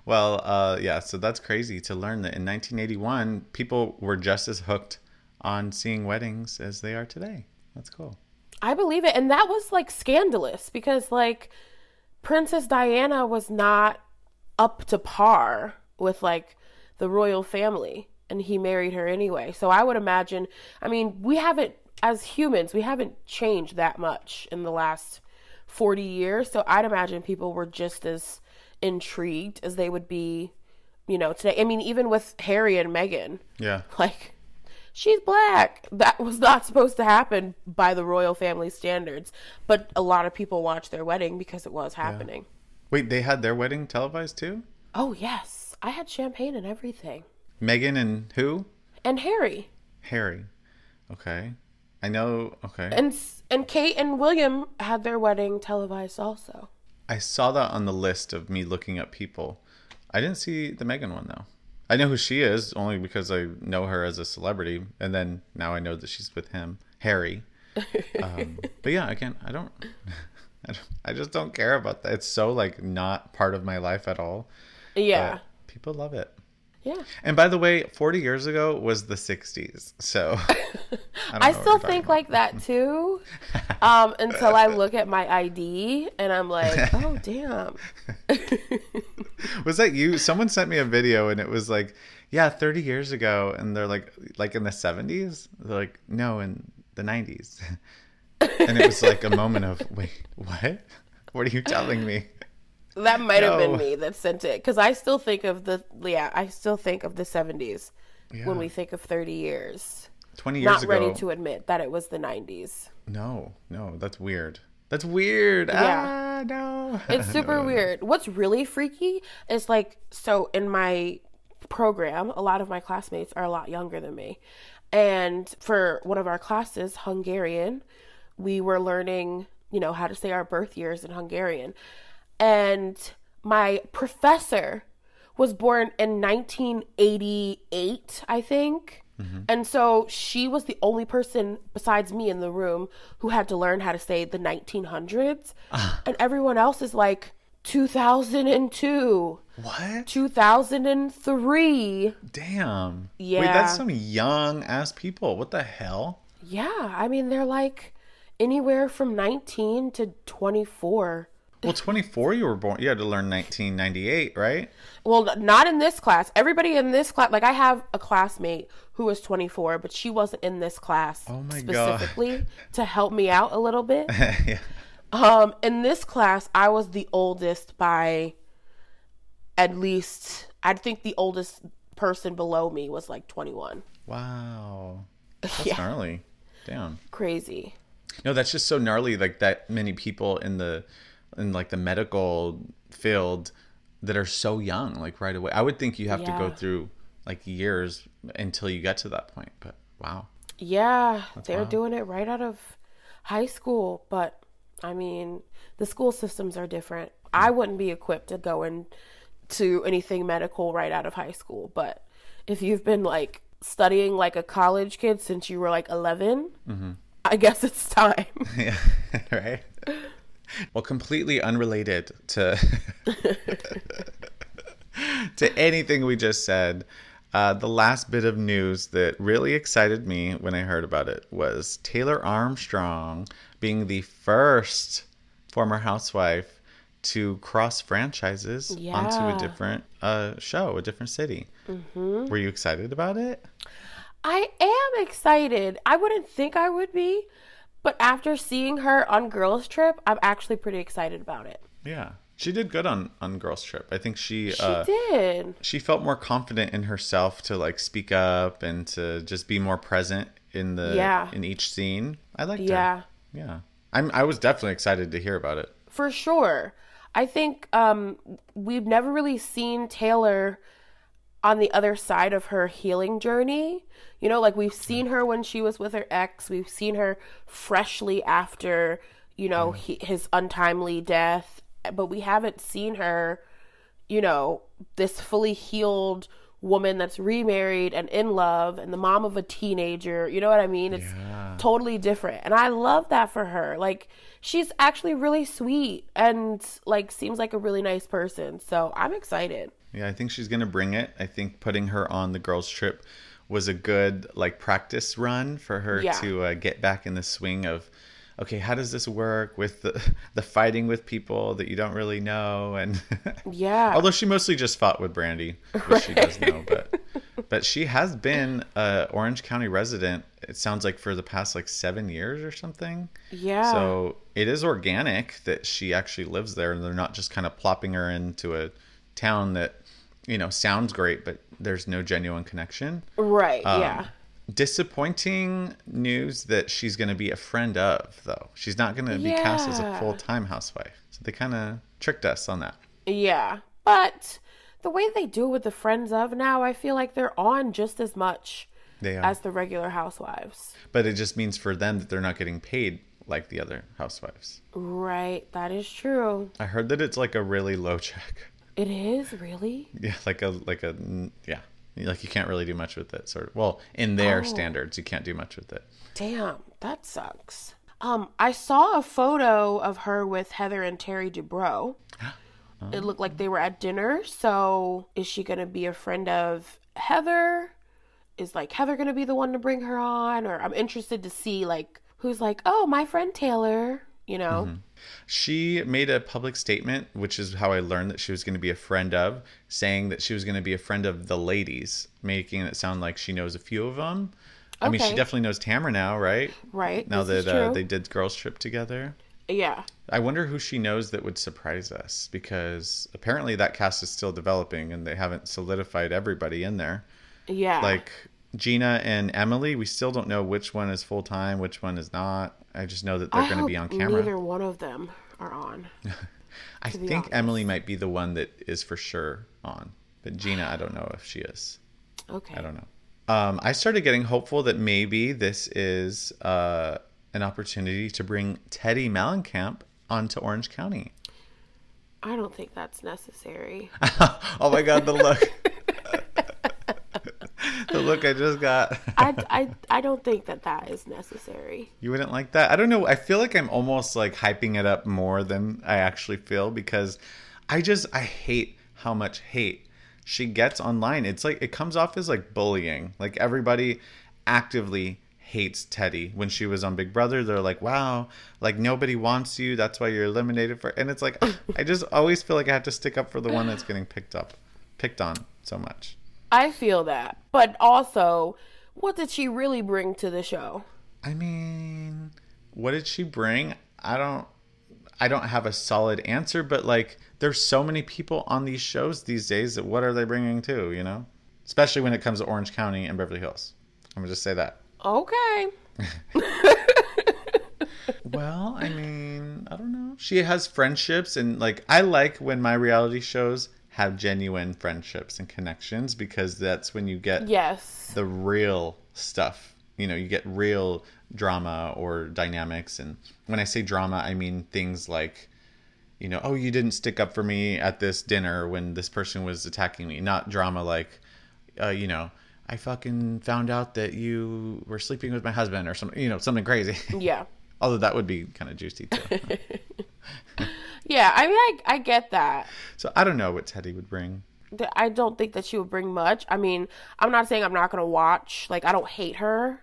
well, uh, yeah, so that's crazy to learn that in 1981, people were just as hooked on seeing weddings as they are today. That's cool. I believe it. And that was like scandalous because like Princess Diana was not up to par with like the royal family and he married her anyway. So I would imagine, I mean, we haven't as humans, we haven't changed that much in the last 40 years. So I'd imagine people were just as intrigued as they would be, you know, today. I mean, even with Harry and Meghan, Yeah. <laughs> like she's black that was not supposed to happen by the royal family standards but a lot of people watched their wedding because it was happening Wait, they had their wedding televised too? oh yes i had champagne and everything Megan and who? and harry Harry. Okay. I know. Okay. and and kate and william had their wedding televised also I saw that on the list of me looking up people. I didn't see the Megan one though. I know who she is only because I know her as a celebrity, and then now I know that she's with him, Harry. Um, <laughs> but yeah, again, I don't, <laughs> I don't, I just don't care about that. It's so like not part of my life at all. yeah people love it. Yeah And by the way, 40 years ago was the 60s, so <laughs> I, don't I still think like that <laughs> too, um, until I look at my ID and I'm like, <laughs> oh damn. Was that you? Someone sent me a video and it was like, yeah, 30 years ago. And they're like, like in the 70s? They're like, no, in the 90s. and it was like a moment of, wait, what? What are you telling me? That might have No. been me that sent it because I still think of the yeah I still think of the seventies Yeah. when we think of thirty years. 20 years Not ago. ready to admit that it was the nineties. No, no, that's weird. That's weird. Yeah. Ah, no. It's <laughs> super weird. What's really freaky is like so in my program, a lot of my classmates are a lot younger than me, and for one of our classes, Hungarian, we were learning you know how to say our birth years in Hungarian, and my professor was born in 1988, I think. Mm-hmm. And so she was the only person besides me in the room who had to learn how to say the 1900s. Ah. and everyone else is like 2002, What? 2003. Damn. Yeah. Wait, that's some young ass people. What the hell? Yeah, I mean, they're like anywhere from 19 to 24. Well, 24 you were born. You had to learn 1998, right? Well, not in this class. Everybody in this class, like I have a classmate who was 24, but she wasn't in this class Oh my God. specifically to help me out a little bit. <laughs> yeah. Um, in this class, I was the oldest by at least, I think the oldest person below me was like 21. Wow. That's <laughs> Yeah. gnarly. Damn. Crazy. No, that's just so gnarly. Like that many people in the in like the medical field that are so young, like right away. I would think you have to go through like years until you get to that point. But wow. Yeah, they're wild. doing it right out of high school, but I mean, the school systems are different. I wouldn't be equipped to go into anything medical right out of high school, but if you've been like studying like a college kid since you were like 11, mm-hmm. I guess it's time. <laughs> Yeah. <laughs> right. <laughs> Well, completely unrelated to <laughs> to anything we just said. Uh, the last bit of news that really excited me when I heard about it was Taylor Armstrong being the first former housewife to cross franchises onto a different uh, show, a different city. Were you excited about it? I am excited. I wouldn't think I would be, but after seeing her on Girls Trip, I'm actually pretty excited about it. Yeah, she did good on on Girls Trip. I think she She uh, did. she felt more confident in herself to like speak up and to just be more present in the Yeah. in each scene. I liked Yeah. her. Yeah. Yeah. I'm I was definitely excited to hear about it. For sure. I think um, we've never really seen Taylor on the other side of her healing journey. You know, like we've seen her when she was with her ex, we've seen her freshly after, you know, he, his untimely death, but we haven't seen her, you know, this fully healed woman that's remarried and in love and the mom of a teenager. You know what I mean? It's Yeah. totally different. And I love that for her. Like she's actually really sweet and like seems like a really nice person. So I'm excited. Yeah, I think she's gonna bring it. I think putting her on the girls trip was a good like practice run for her Yeah. to uh, get back in the swing of okay how does this work with the <laughs> the fighting with people that you don't really know and <laughs> Yeah. although she mostly just fought with Brandi which she does know but <laughs> but she has been a orange county resident it sounds like for the past like seven years or something Yeah. so it is organic that she actually lives there and they're not just kind of plopping her into a town that you know sounds great but there's no genuine connection right. Um, yeah. disappointing news that she's going to be a friend of though she's not going to be cast as a full-time housewife so they kind of tricked us on that Yeah. But the way they do with the friends of now, I feel like they're on just as much they are as the regular housewives. but it just means for them that they're not getting paid like the other housewives Right. That is true. i heard that it's like a really low check It is really. yeah like a like a yeah like you can't really do much with it sort of well in their Oh. standards you can't do much with it Damn, that sucks. Um, I saw a photo of her with Heather and Terry Dubrow. <gasps> It looked like they were at dinner. So, is she gonna be a friend of Heather? Is like Heather gonna be the one to bring her on? Or I'm interested to see like who's like, oh, my friend Taylor. You know? She made a public statement, which is how I learned that she was going to be a friend of, saying that she was going to be a friend of the ladies, making it sound like she knows a few of them. I mean, she definitely knows Tamra now, right? Right. Now that uh, they did girls trip together. yeah. I wonder who she knows that would surprise us because apparently that cast is still developing and they haven't solidified everybody in there. Yeah. Like Gina and Emily, we still don't know which one is full time, which one is not. I just know that they're going to be on camera. Neither one of them are on. <laughs> I think honest. Emily might be the one that is for sure on, but Gina, I don't know if she is. Okay. I don't know. Um, I started getting hopeful that maybe this is uh, an opportunity to bring Teddi Mellencamp onto Orange County. I don't think that's necessary. <laughs> oh my God, the look! <laughs> the look I just got. <laughs> I, I, I don't think that that is necessary. You wouldn't like that? I don't know. I feel like I'm almost like hyping it up more than I actually feel because I just I hate how much hate she gets online. It's like it comes off as like bullying. Like everybody actively hates Teddi. When she was on Big Brother, they're like, "Wow, like nobody wants you. That's why you're eliminated for." And it's like, I just always feel like I have to stick up for the one that's getting picked up, picked on so much. I feel that. But also, what did she really bring to the show? I mean, what did she bring? I don't I don't have a solid answer, but like there's so many people on these shows these days that what are they bringing to, you know? Especially when it comes to Orange County and Beverly Hills. I'm going to just say that. Okay. <laughs> well, I mean, I don't know. She has friendships and like I like when my reality shows have genuine friendships and connections because that's when you get yes. the real stuff. You know, you get real drama or dynamics and when I say drama, I mean things like you know, oh, you didn't stick up for me at this dinner when this person was attacking me. Not drama like uh, you know, I fucking found out that you were sleeping with my husband or something, you know, something crazy. Yeah. <laughs> Although that would be kind of juicy too. <laughs> yeah, I mean, I, I get that. so I don't know what Teddi would bring. I don't think that she would bring much. I mean, I'm not saying I'm not going to watch. Like, I don't hate her.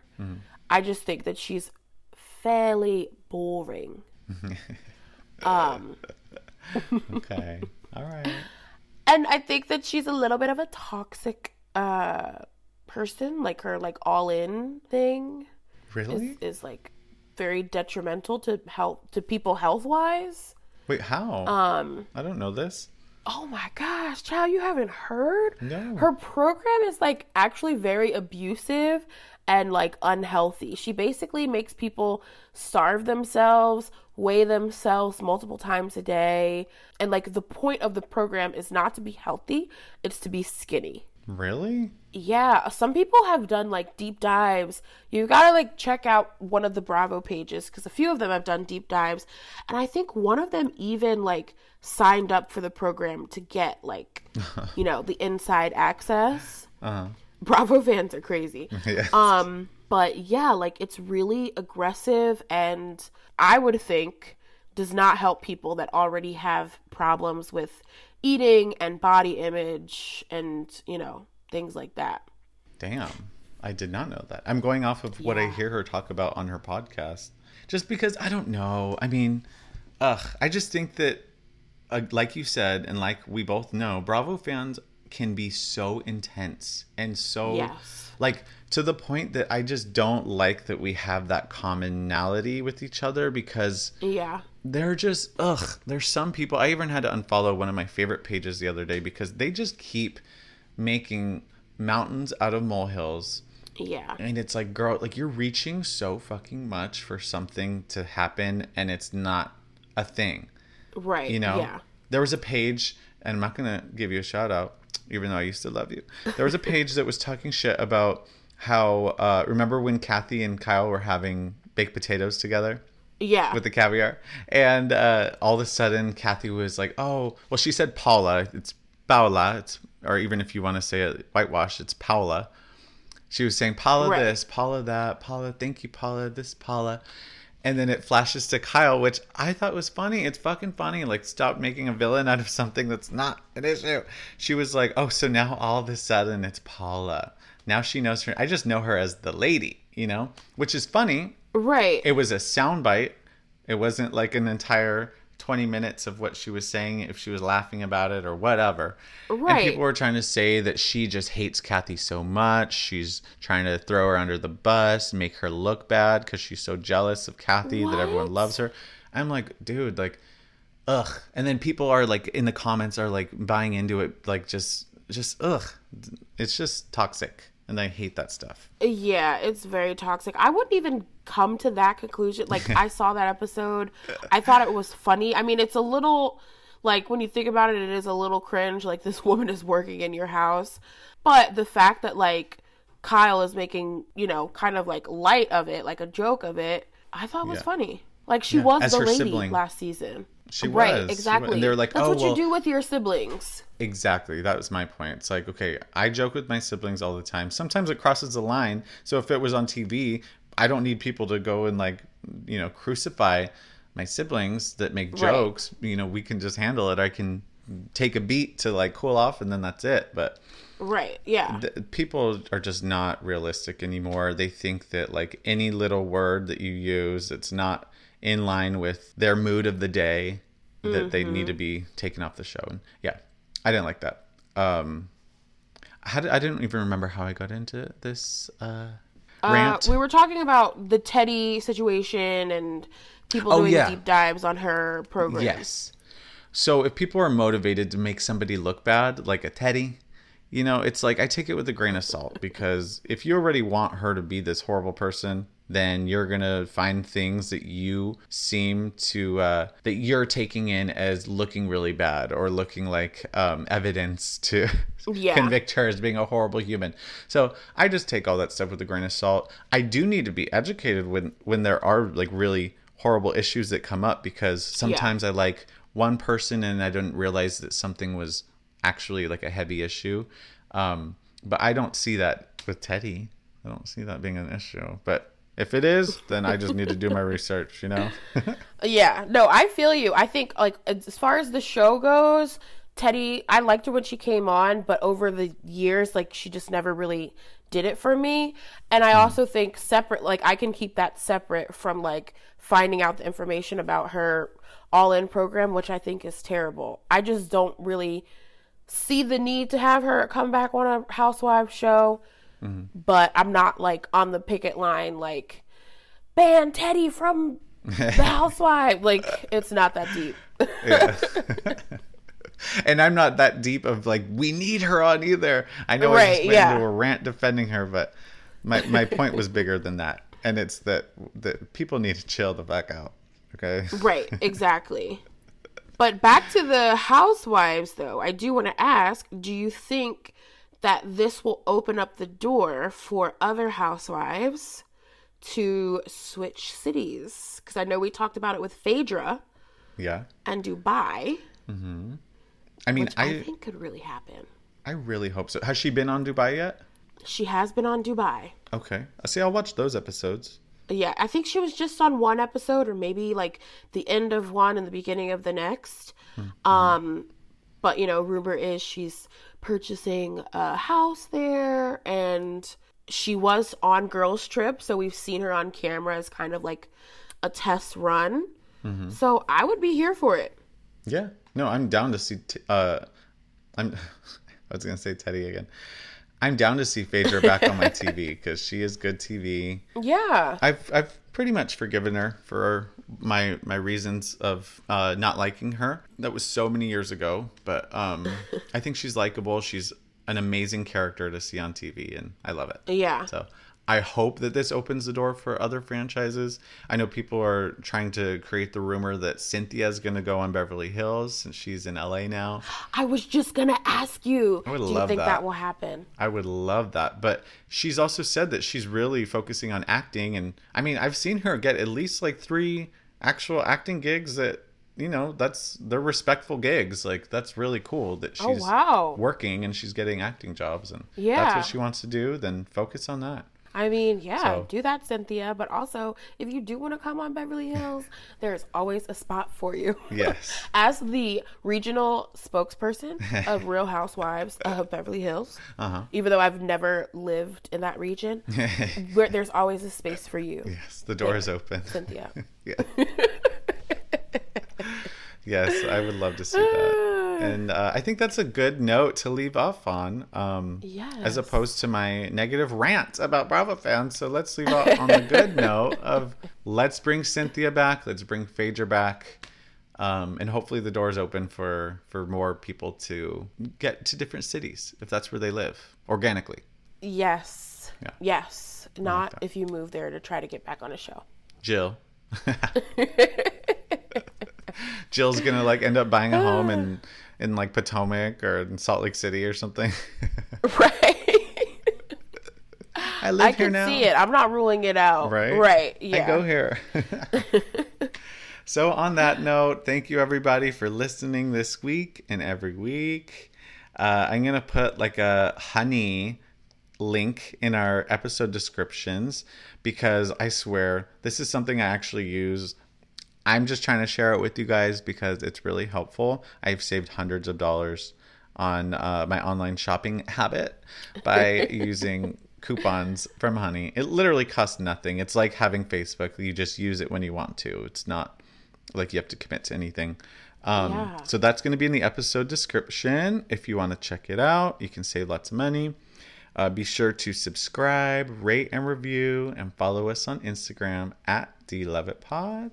I just think that she's fairly boring. <laughs> um, <laughs> Okay. All right. and I think that she's a little bit of a toxic uh person. Like her like all in thing Really? is, is like very detrimental to health to people health wise. Wait, how? Um, I don't know this. Oh my gosh, child, you haven't heard? No. Her program is like actually very abusive and like unhealthy. She basically makes people starve themselves, weigh themselves multiple times a day. And like the point of the program is not to be healthy, it's to be skinny. Really? Yeah, some people have done like deep dives. You've gotta like check out one of the Bravo pages because a few of them have done deep dives, and I think one of them even like signed up for the program to get like, <laughs> you know, the inside access. Uh-huh. Bravo fans are crazy. <laughs> Yes. Um, but yeah, like it's really aggressive, and I would think does not help people that already have problems with eating and body image and you know things like that. Damn. I did not know that. I'm going off of what I hear her talk about on her podcast. Just because I don't know. I mean, ugh, I just think that uh, like you said and like we both know, Bravo fans can be so intense and so Yes. like to the point that I just don't like that we have that commonality with each other because Yeah. They're just ugh there's some people i even had to unfollow one of my favorite pages the other day because they just keep making mountains out of molehills Yeah. and it's like girl like you're reaching so fucking much for something to happen and it's not a thing Right. you know Yeah. there was a page and i'm not gonna give you a shout out even though i used to love you there was a page that was talking shit about how uh remember when kathy and kyle were having baked potatoes together Yeah. with the caviar. And uh, all of a sudden, Kathy was like, "Oh, well." She said Paula. It's Paula. It's or even if you want to say it whitewash, it's Paula. She was saying Paula Right. this, Paula that, Paula. Thank you, Paula. This Paula. And then it flashes to Kyle, which I thought was funny. It's fucking funny. Like, stop making a villain out of something that's not an issue. She was like, oh, so now all of a sudden it's Paula. Now she knows her. I just know her as the lady, you know, which is funny right. it was a soundbite. It wasn't like an entire 20 minutes of what she was saying if she was laughing about it or whatever. Right. And people were trying to say that she just hates Kathy so much. She's trying to throw her under the bus, make her look bad because she's so jealous of Kathy that everyone loves her. I'm like, dude, like, ugh. And then people are like in the comments are like buying into it, like just, just ugh. It's just toxic. And I hate that stuff. Yeah, it's very toxic. I wouldn't even come to that conclusion. Like I saw that episode. I thought it was funny. I mean, it's a little like when you think about it, it is a little cringe like this <laughs> woman is working in your house. But the fact that like Kyle is making, you know, kind of like light of it, like a joke of it, I thought was Yeah. funny. Like she Yeah, was as the lady sibling. last season. She right, was. Was. exactly. And they were like, That's "Oh, what well- you do with your siblings. Exactly. That was my point. It's like, okay, I joke with my siblings all the time. Sometimes it crosses the line. So if it was on TV, I don't need people to go and like, you know, crucify my siblings that make Right. jokes. You know, we can just handle it. I can take a beat to like cool off and then that's it. But Right. Yeah. th- people are just not realistic anymore. They think that like any little word that you use it's not in line with their mood of the day that they need to be taken off the show. And yeah, I didn't like that. Um, how did, I didn't even remember how I got into this uh, Uh, rant. we were talking about the Teddi situation and people Oh, doing yeah. deep dives on her program. Yes. So if people are motivated to make somebody look bad, like a Teddi, you know, it's like I take it with a grain of salt because if you already want her to be this horrible person, then you're gonna find things that you seem to uh, that you're taking in as looking really bad or looking like um, evidence to <laughs> Yeah. convict her as being a horrible human. So I just take all that stuff with a grain of salt. I do need to be educated when when there are like really horrible issues that come up because sometimes I like one person and I didn't realize that something was actually like a heavy issue. Um, but I don't see that with Teddi. I don't see that being an issue. But if it is, then I just need to do my research, you know? <laughs> Yeah, no, I feel you. I think like as far as the show goes, Teddi, I liked her when she came on, but over the years, like she just never really did it for me. And I hmm. also think separate, like I can keep that separate from like finding out the information about her all in program, which I think is terrible. I just don't really see the need to have her come back on a housewife show, Mm-hmm. but I'm not like on the picket line, like ban Teddi from <laughs> the housewife. Like it's not that deep. <laughs> Yeah. <laughs> and I'm not that deep of like we need her on either. I know I Right, just went yeah. into a rant defending her, but my my point was bigger than that, and it's that that people need to chill the fuck out. Okay. right, exactly. But back to the housewives though, I do want to ask, do you think that this will open up the door for other housewives to switch cities? Cuz I know we talked about it with Phaedra Yeah. and Dubai, Mm-hmm. I mean, which I, I think could really happen. I really hope so. Has she been on Dubai yet? She has been on Dubai. Okay. I see. I'll watch those episodes. Yeah, I think she was just on one episode or maybe like the end of one and the beginning of the next. Um but you know, rumor is she's purchasing a house there and she was on girls trip, so we've seen her on camera as kind of like a test run. So I would be here for it. Yeah. No, I'm down to see. T- uh, I'm. <laughs> I was gonna say Teddi again. I'm down to see Phaedra back on my TV because she is good TV. <laughs> Yeah. I've I've pretty much forgiven her for my my reasons of uh, not liking her. That was so many years ago, but um, <laughs> I think she's likable. She's an amazing character to see on TV, and I love it. Yeah. So I hope that this opens the door for other franchises. I know people are trying to create the rumor that Cynthia is going to go on Beverly Hills since she's in LA now. <gasps> I was just going to ask you, would do you think that. that. will happen? I would love that. But she's also said that she's really focusing on acting. And I mean, I've seen her get at least like three actual acting gigs that, you know, that's they're respectful gigs. Like, that's really cool that oh, she's Oh, wow. working and she's getting acting jobs. And yeah. that's what she wants to do. Then focus on that. I mean, yeah, So- do that, Cynthia. But also, if you do want to come on Beverly Hills, <laughs> there's always a spot for you. <laughs> Yes. As the regional spokesperson of <laughs> Real Housewives of Beverly Hills, Uh-huh. even though I've never lived in that region, where there's always a space for you, Yes, the door is open. Cynthia. Yeah. Yes, I would love to see that. <sighs> And uh, I think that's a good note to leave off on, um, as opposed to my negative rant about Bravo fans. So let's leave off on the <laughs> good note of let's bring Cynthia back, let's bring Phaedra back, um, and hopefully the doors open for for more people to get to different cities if that's where they live organically. Yes. Yeah. Yes. Not if you move there to try to get back on a show. Jill. <laughs> <laughs> Jill's gonna like end up buying a home in <sighs> in like Potomac or in Salt Lake City or something. <laughs> Right. I live I here can see it. I'm not ruling it out. Right? Right. Yeah. I go here. <laughs> so on that note, thank you everybody for listening this week and every week. Uh, I'm gonna put like a honey link in our episode descriptions because I swear this is something I actually use. I'm just trying to share it with you guys because it's really helpful. I've saved hundreds of dollars on uh, my online shopping <laughs> habit by using <laughs> coupons from Honey. It literally costs nothing. It's like having Facebook. You just use it when you want to. It's not like you have to commit to anything. Um, Yeah. So that's going to be in the episode description. If you want to check it out, you can save lots of money. Uh, be sure to subscribe, rate, and review, and follow us on Instagram at DLoveItPod.